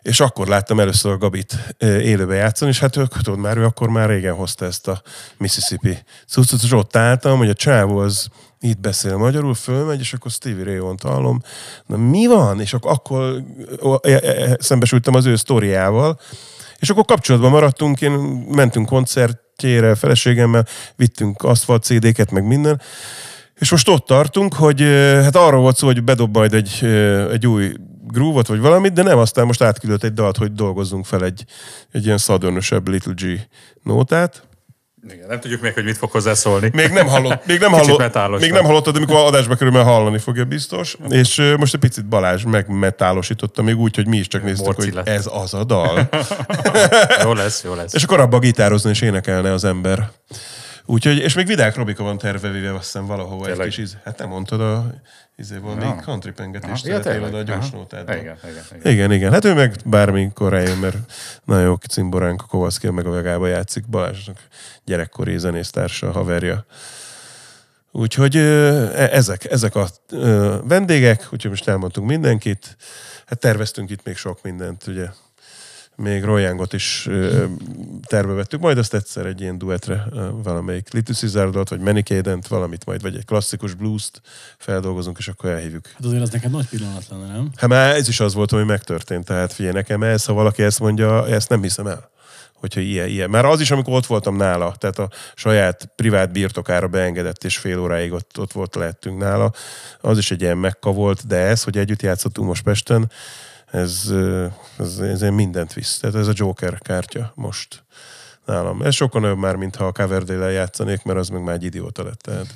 és akkor láttam először a Gabit élőbe játszani, és hát ők, tudod már, ő akkor már régen hozta ezt a Mississippi cuccot, és ott álltam, hogy a csávó az itt beszél magyarul, fölmegy, és akkor Stevie Ray Vaughan-t hallom. Na mi van? És akkor, akkor szembesültem az ő sztoriával, és akkor kapcsolatban maradtunk, én mentünk koncertjére feleségemmel, vittünk aszfalt CD-ket, meg minden, és most ott tartunk, hogy hát arról volt szó, hogy bedob majd egy, egy új groove vagy valamit, de nem, aztán most átküldött egy dalt, hogy dolgozzunk fel egy, egy ilyen szadörnösebb Little G nótát. Igen, nem tudjuk még, hogy mit fog hozzászólni. Még nem hallott, még nem, hallott, még nem hallottad, amikor adásba kerül, mert hallani fogja biztos. És most egy picit Balázs megmetálosította még úgy, hogy mi is csak néztük, Morci hogy lett. ez az a dal. Jó lesz, jó lesz. és akkor abba gitározni és énekelne az ember. Úgyhogy, és még Vidák Robika van tervevéve, azt hiszem valahova egy Tényleg? kis íz. Hát nem mondtad a izé van, még country pengetést Ja, tényleg? a gyors nótádban. Igen, igen, igen. Igen, igen. Hát ő meg bármikor eljön, mert nagyon jó cimboránk a Kovaszki, meg a Vegába játszik. Balázsnak gyerekkori zenésztársa, haverja. Úgyhogy e- ezek, ezek a vendégek, úgyhogy most elmondtunk mindenkit. Hát terveztünk itt még sok mindent, ugye. Még Royangot is terve vettük, majd azt egyszer egy ilyen duetre valamelyik Caesar vagy Manicadent, valamit majd, vagy egy klasszikus blues-t feldolgozunk, és akkor elhívjuk. Hát azért az neked nagy pillanat lenne, nem? Hát már ez is az volt, ami megtörtént. Tehát figyelj, nekem ez, ha valaki ezt mondja, ezt nem hiszem el. Hogyha ilyen, ilyen. Már az is, amikor ott voltam nála, tehát a saját privát birtokára beengedett, és fél óráig ott, ott volt, lehettünk nála, az is egy ilyen mekka volt, de ez, hogy együtt játszottunk most Pesten, ez, ez, ez mindent visz. Tehát ez a Joker kártya most nálam. Ez sokkal nagyobb már, mintha a Coverdale-el játszanék, mert az meg már egy idióta lett. Tehát.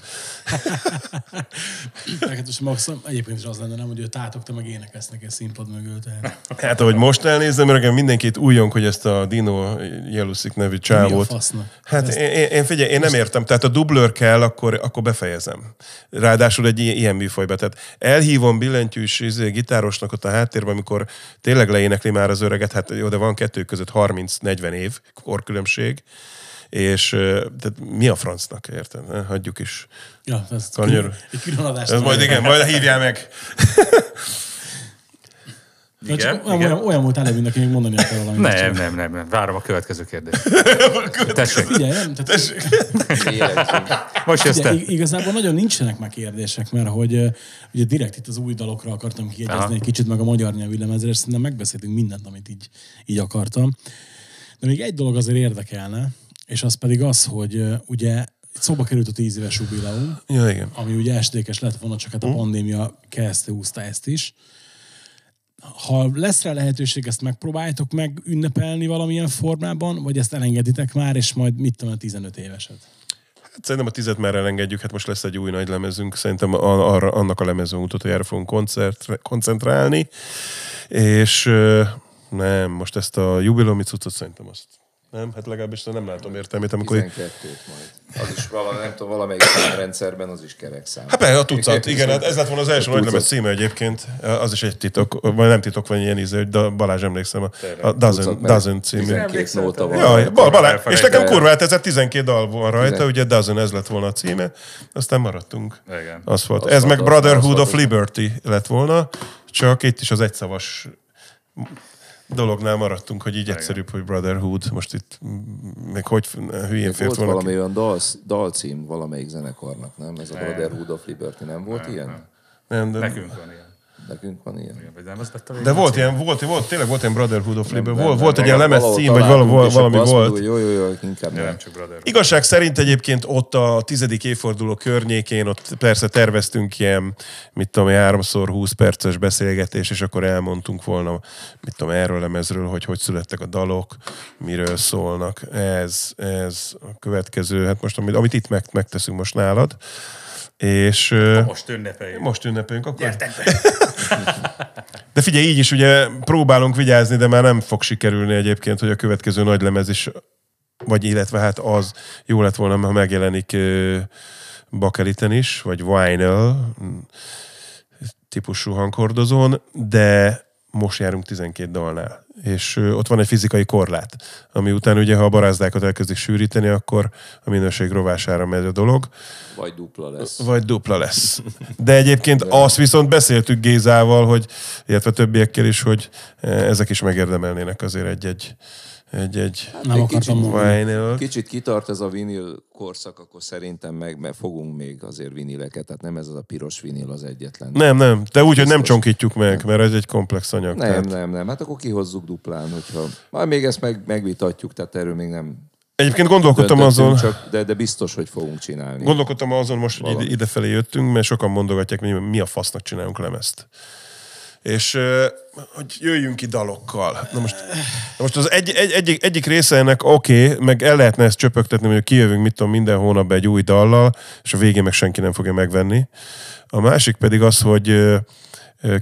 Most max, egyébként is az lenne, nem, hogy ő tátogta, meg énekeznek egy színpad mögül. Tehát. Hát, ahogy most elnézem, mert nekem mindenkit újjon, hogy ezt a Dino Jeluszik nevű csávót. Hát én, én, én figyelj, én nem értem. Tehát a dublőr kell, akkor, akkor befejezem. Ráadásul egy ilyen, ilyen műfajba. Tehát elhívom billentyűs izé, gitárosnak ott a háttérben, amikor tényleg leénekli már az öreget, hát jó, de van kettő között 30-40 év korkülönbség, és ö, tehát mi a francnak, érted? Ne? Hagyjuk is. Ja, ez Kanyar. egy külön adást. Ez majd igen, majd hívjál meg. Igen, csak olyan, igen. olyan, olyan volt előbb, aki még mondani akar valamit. Nem, nem, nem, nem. Várom a következő kérdést. Tessék, Figyelj, nem, tehát, most jössz te. Igazából nagyon nincsenek már kérdések, mert hogy ugye direkt itt az új dalokra akartam kiegyezni egy kicsit, meg a magyar nyelvű lemezre, és szerintem megbeszéltünk mindent, amit így, így akartam. De még egy dolog azért érdekelne, és az pedig az, hogy ugye itt szóba került a tíz éves jubileum, Ja, igen. ami ugye estékes lett volna, csak hát a pandémia keresztül húzta ezt is. Ha lesz rá lehetőség, ezt megpróbáljátok meg ünnepelni valamilyen formában, vagy ezt elengeditek már, és majd mit tudom, a 15 éveset? Szerintem a tizet már elengedjük, hát most lesz egy új nagy lemezünk, szerintem arra, annak a lemezön mutatójára fogunk koncert, koncentrálni, és nem, most ezt a jubileumi cuccot szerintem azt nem, hát legalábbis nem látom értelmét, amikor... 12-t majd. Az is valami, nem tudom, valamelyik rendszerben az is kerek szám. Hát persze, a tucat, igen, hát ez lett volna az első A nagy lemez tucat. címe egyébként. Az is egy titok, vagy nem titok, vagy ilyen íző, hogy da- Balázs emlékszem, a, a Dozen, Dozen című. 12 nóta van. Jaj, Bal, Balázs, és nekem kurva ez 12 dal van rajta, ugye Dozen ez lett volna a címe, aztán maradtunk. Igen. Az volt. Ez meg Brotherhood of. Liberty lett volna, csak itt is az egyszavas dolognál maradtunk, hogy így egyszerűbb, hogy Brotherhood. Most itt még hogy hülyén fért volna valami olyan dal, dalcím valamelyik zenekarnak, nem? Ez a Brotherhood of Liberty nem volt ilyen? Nem, de, Nekünk van ilyen. Nekünk van ilyen. Vagy nem az lett a de volt ilyen, volt, volt, tényleg volt ilyen Brotherhood of. Nem, Volt, nem, volt egy nem, ilyen lemez cím, vagy valami, valami volt. hogy Jó, jó, jó, inkább nem. nem csak. Igazság szerint egyébként ott a tizedik évforduló környékén, ott persze terveztünk ilyen, mit tudom, 3x20 perces beszélgetés, és akkor elmondtunk volna, mit tudom, erről lemezről, hogy hogy születtek a dalok, miről szólnak. Ez, ez a következő, hát most amit, amit itt meg, megteszünk most nálad. És ö, Most ünnepeljük. most ünnepünk, akkor... De figyelj, így is ugye próbálunk vigyázni, de már nem fog sikerülni egyébként, hogy a következő nagy lemez is, vagy illetve hát az jó lett volna, ha megjelenik bakeliten is, vagy vinyl mm, típusú hanghordozón, de most járunk 12 dalnál. És ott van egy fizikai korlát, ami után ugye, ha a barázdákat elkezdik sűríteni, akkor a minőség rovására megy a dolog. Vagy dupla lesz. Vagy dupla lesz. De egyébként azt viszont beszéltük Gézával, hogy, illetve többiekkel is, hogy eh, ezek is megérdemelnének azért egy-egy egy-egy Nem Egy kicsit- vinyl. Kicsit kitart ez a vinil korszak, akkor szerintem meg, meg fogunk még azért vinileket, tehát nem ez az a piros vinil az egyetlen. Nem, nem. De úgy, hogy nem csonkítjuk meg, mert ez egy komplex anyag. Nem, tehát- nem, nem. Hát akkor kihozzuk duplán, hogyha... Majd még ezt meg, megvitatjuk, tehát erről még nem Egyébként gondolkodtam azon, csak, de, de biztos, hogy fogunk csinálni. gondolkodtam azon most, hogy Valami. ide, idefelé jöttünk, mert sokan mondogatják, hogy mi a fasznak csinálunk lemezt. És hogy jöjjünk ki dalokkal. Na most, na most az egy, egy, egyik, egyik része ennek oké, okay, meg el lehetne ezt csöpögtetni, hogy kijövünk, mit tudom, minden hónapban egy új dallal, és a végén meg senki nem fogja megvenni. A másik pedig az, hogy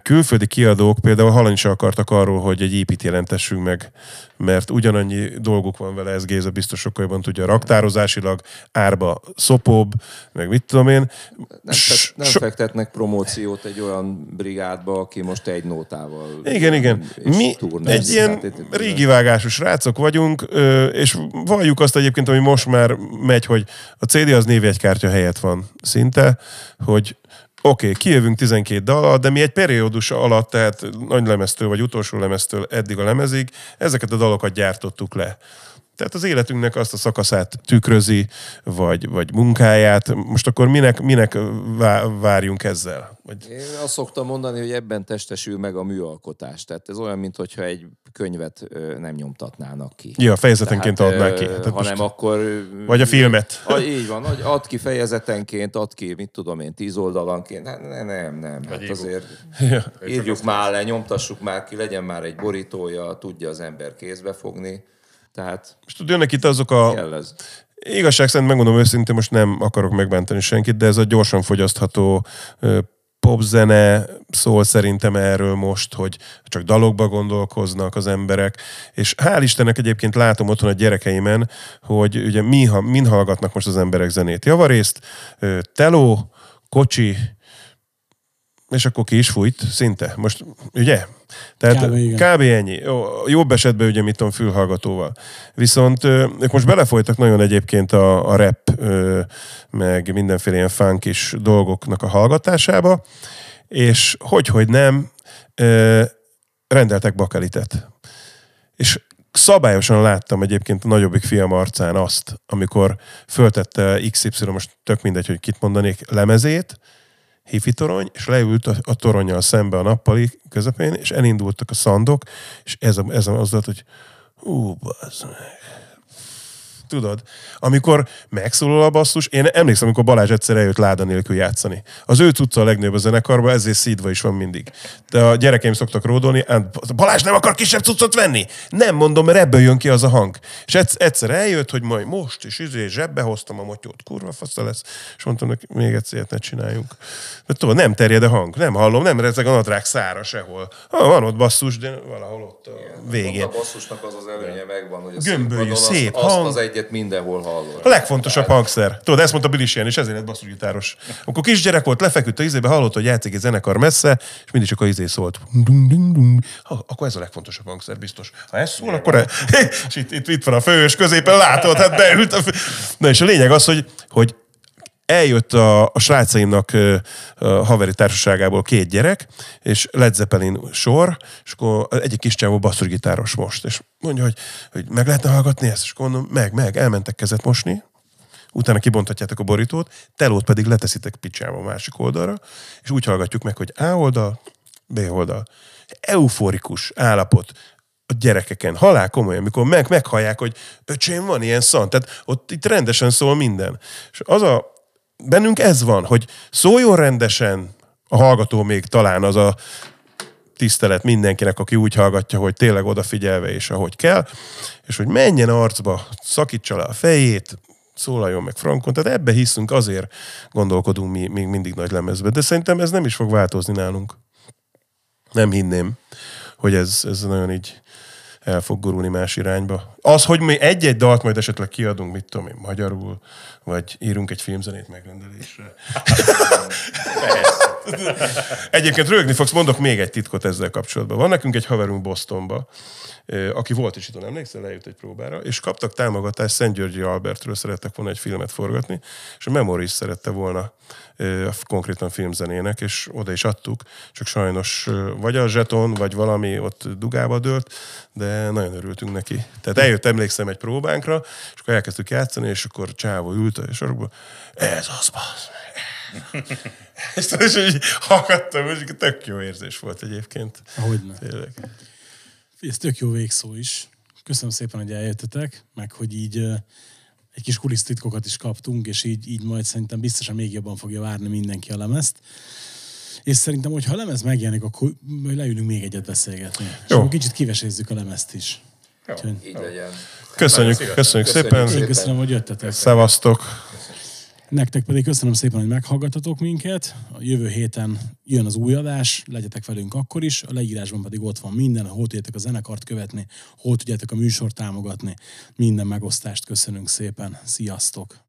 külföldi kiadók például hallani se akartak arról, hogy egy épít jelentessünk meg, mert ugyanannyi dolguk van vele, ez Géza biztos sokkal jobban tudja, raktározásilag, árba szopóbb, meg mit tudom én. Nem, fe, nem so- fektetnek promóciót egy olyan brigádba, aki most egy nótával... Igen, igen. Mi egy ilyen itt- régi vágásos rácok vagyunk, és valljuk azt egyébként, ami most már megy, hogy a CD az névjegykártya helyett van szinte, hogy oké, okay, kijövünk 12 dal, de mi egy periódus alatt, tehát nagy lemeztől vagy utolsó lemeztől eddig a lemezig, ezeket a dalokat gyártottuk le. Tehát az életünknek azt a szakaszát tükrözi, vagy, vagy munkáját. Most akkor minek, minek vá- várjunk ezzel? Vagy Én azt szoktam mondani, hogy ebben testesül meg a műalkotás. Tehát ez olyan, mintha egy könyvet nem nyomtatnának ki. Ja, fejezetenként Tehát, adnák ki. Tehát hanem most- akkor... Vagy a filmet. A, így van, hogy add ki fejezetenként, add ki, mit tudom én, tíz oldalanként. Hát nem, nem, nem. Hát e-book. azért Ja. írjuk már le, nyomtassuk már ki, legyen már egy borítója, tudja az ember kézbe fogni. Tehát Most tudod, jönnek itt azok a... kell ez. Igazság szerint megmondom őszintén, most nem akarok megbántani senkit, de ez a gyorsan fogyasztható popzene szól szerintem erről most, hogy csak dalokba gondolkoznak az emberek, és hál' Istennek egyébként látom otthon a gyerekeimen, hogy ugye mi, min hallgatnak most az emberek zenét. Javarészt teló, kocsi, és akkor ki is fújt, szinte. Most, ugye? Tehát Kb. igen. kb ennyi. Jobb esetben ugye mit tudom, fülhallgatóval. Viszont ők most belefolytak nagyon egyébként a, a rap, meg mindenféle ilyen funk is dolgoknak a hallgatásába, és hogy-hogy nem, rendeltek bakelitet. És szabályosan láttam egyébként a nagyobbik fiam arcán azt, amikor föltette XY, most tök mindegy, hogy kit mondanék, lemezét, hifi torony, és leült a, a toronnyal szembe a nappali közepén, és elindultak a szandok, és ez, a, ez az volt, hogy hú, bazd meg. Tudod? Amikor megszólal a basszus, én emlékszem, amikor Balázs egyszer eljött láda nélkül játszani. Az ő tudta a legnagyobb a zenekarban, ezért szídva is van mindig. De a gyerekeim szoktak ródolni, "Át, Balázs nem akar kisebb cuccot venni? Nem mondom, mert ebből jön ki az a hang. És egyszer, eljött, hogy majd most is izé, zsebbe hoztam a motyót, kurva fasza lesz. És mondtam neki, még egyszer ilyet ne csináljunk. De tudod, nem terjed a hang, nem hallom, nem rezeg a nadrág szára sehol. Ha, van ott basszus, de valahol ott a végén. A basszusnak az az előnye megvan, hogy a Gömbölyű, szép azt hang. az egyet mindenhol hallod. A legfontosabb hangszer. Tudod, ezt mondta Billy Sheehan, és ezért lett basszusgitáros. Akkor kisgyerek volt, lefeküdt a izébe, hallott, hogy játszik egy zenekar messze, és mindig csak a izé szólt. Dung. Ha, akkor ez a legfontosabb hangszer, biztos. Ha ez szól, akkor... E... és itt, itt, itt, van a fős középen, látod, hát beült a fő... Na és a lényeg az, hogy, hogy eljött a, a srácaimnak a haveri társaságából két gyerek, és Led Zeppelin sor, és akkor egyik kis csávó basszusgitáros most, és mondja, hogy, hogy meg lehetne hallgatni ezt, és akkor mondom, meg, meg, elmentek kezet mosni, utána kibontatjátok a borítót, telót pedig leteszitek picsába a másik oldalra, és úgy hallgatjuk meg, hogy A oldal, B oldal. Euforikus állapot a gyerekeken, halál komolyan, amikor meg, meghallják, hogy öcsém, van ilyen szant. Tehát ott itt rendesen szól minden. És az a, bennünk ez van, hogy szóljon rendesen, a hallgató még talán az a tisztelet mindenkinek, aki úgy hallgatja, hogy tényleg odafigyelve és ahogy kell, és hogy menjen arcba, szakítsa le a fejét, szólaljon meg frankon. Tehát ebbe hiszünk, azért gondolkodunk mi még mindig nagy lemezbe. De szerintem ez nem is fog változni nálunk. Nem hinném, hogy ez, ez nagyon így el fog gurulni más irányba. Az, hogy mi egy-egy dalt majd esetleg kiadunk, mit tudom én, magyarul, vagy írunk egy filmzenét megrendelésre. Egyébként rögni fogsz, mondok még egy titkot ezzel kapcsolatban. Van nekünk egy haverunk Bostonba, aki volt is itt, emlékszel, lejött egy próbára, és kaptak támogatást, Szent Györgyi Albertről szerettek volna egy filmet forgatni, és a Memories szerette volna konkrétan filmzenének, és oda is adtuk, csak sajnos vagy a zseton, vagy valami ott dugába dőlt, de nagyon örültünk neki. Tehát eljött, emlékszem, egy próbánkra, és akkor elkezdtük játszani, és akkor Csávó ült a sarokba, ez az, basz, és és így hallgattam, és tök jó érzés volt egyébként. Hogyne. Tényleg. Ez tök jó végszó is. Köszönöm szépen, hogy eljöttetek, meg hogy így egy kis kulisztitkokat is kaptunk, és így, így majd szerintem biztosan még jobban fogja várni mindenki a lemezt. És szerintem, hogy ha a lemez megjelenik, akkor majd leülünk még egyet beszélgetni. És Jó. akkor kicsit kivesézzük a lemezt is. Úgyhogy Így legyen. Köszönjük, köszönjük Köszönjük szépen. én köszönöm, hogy jöttetek. Szevasztok. Nektek pedig köszönöm szépen, hogy meghallgatatok minket. A jövő héten jön az új adás, legyetek velünk akkor is. A leírásban pedig ott van minden, hol tudjátok a zenekart követni, hol tudjátok a műsort támogatni. Minden megosztást köszönünk szépen. Sziasztok!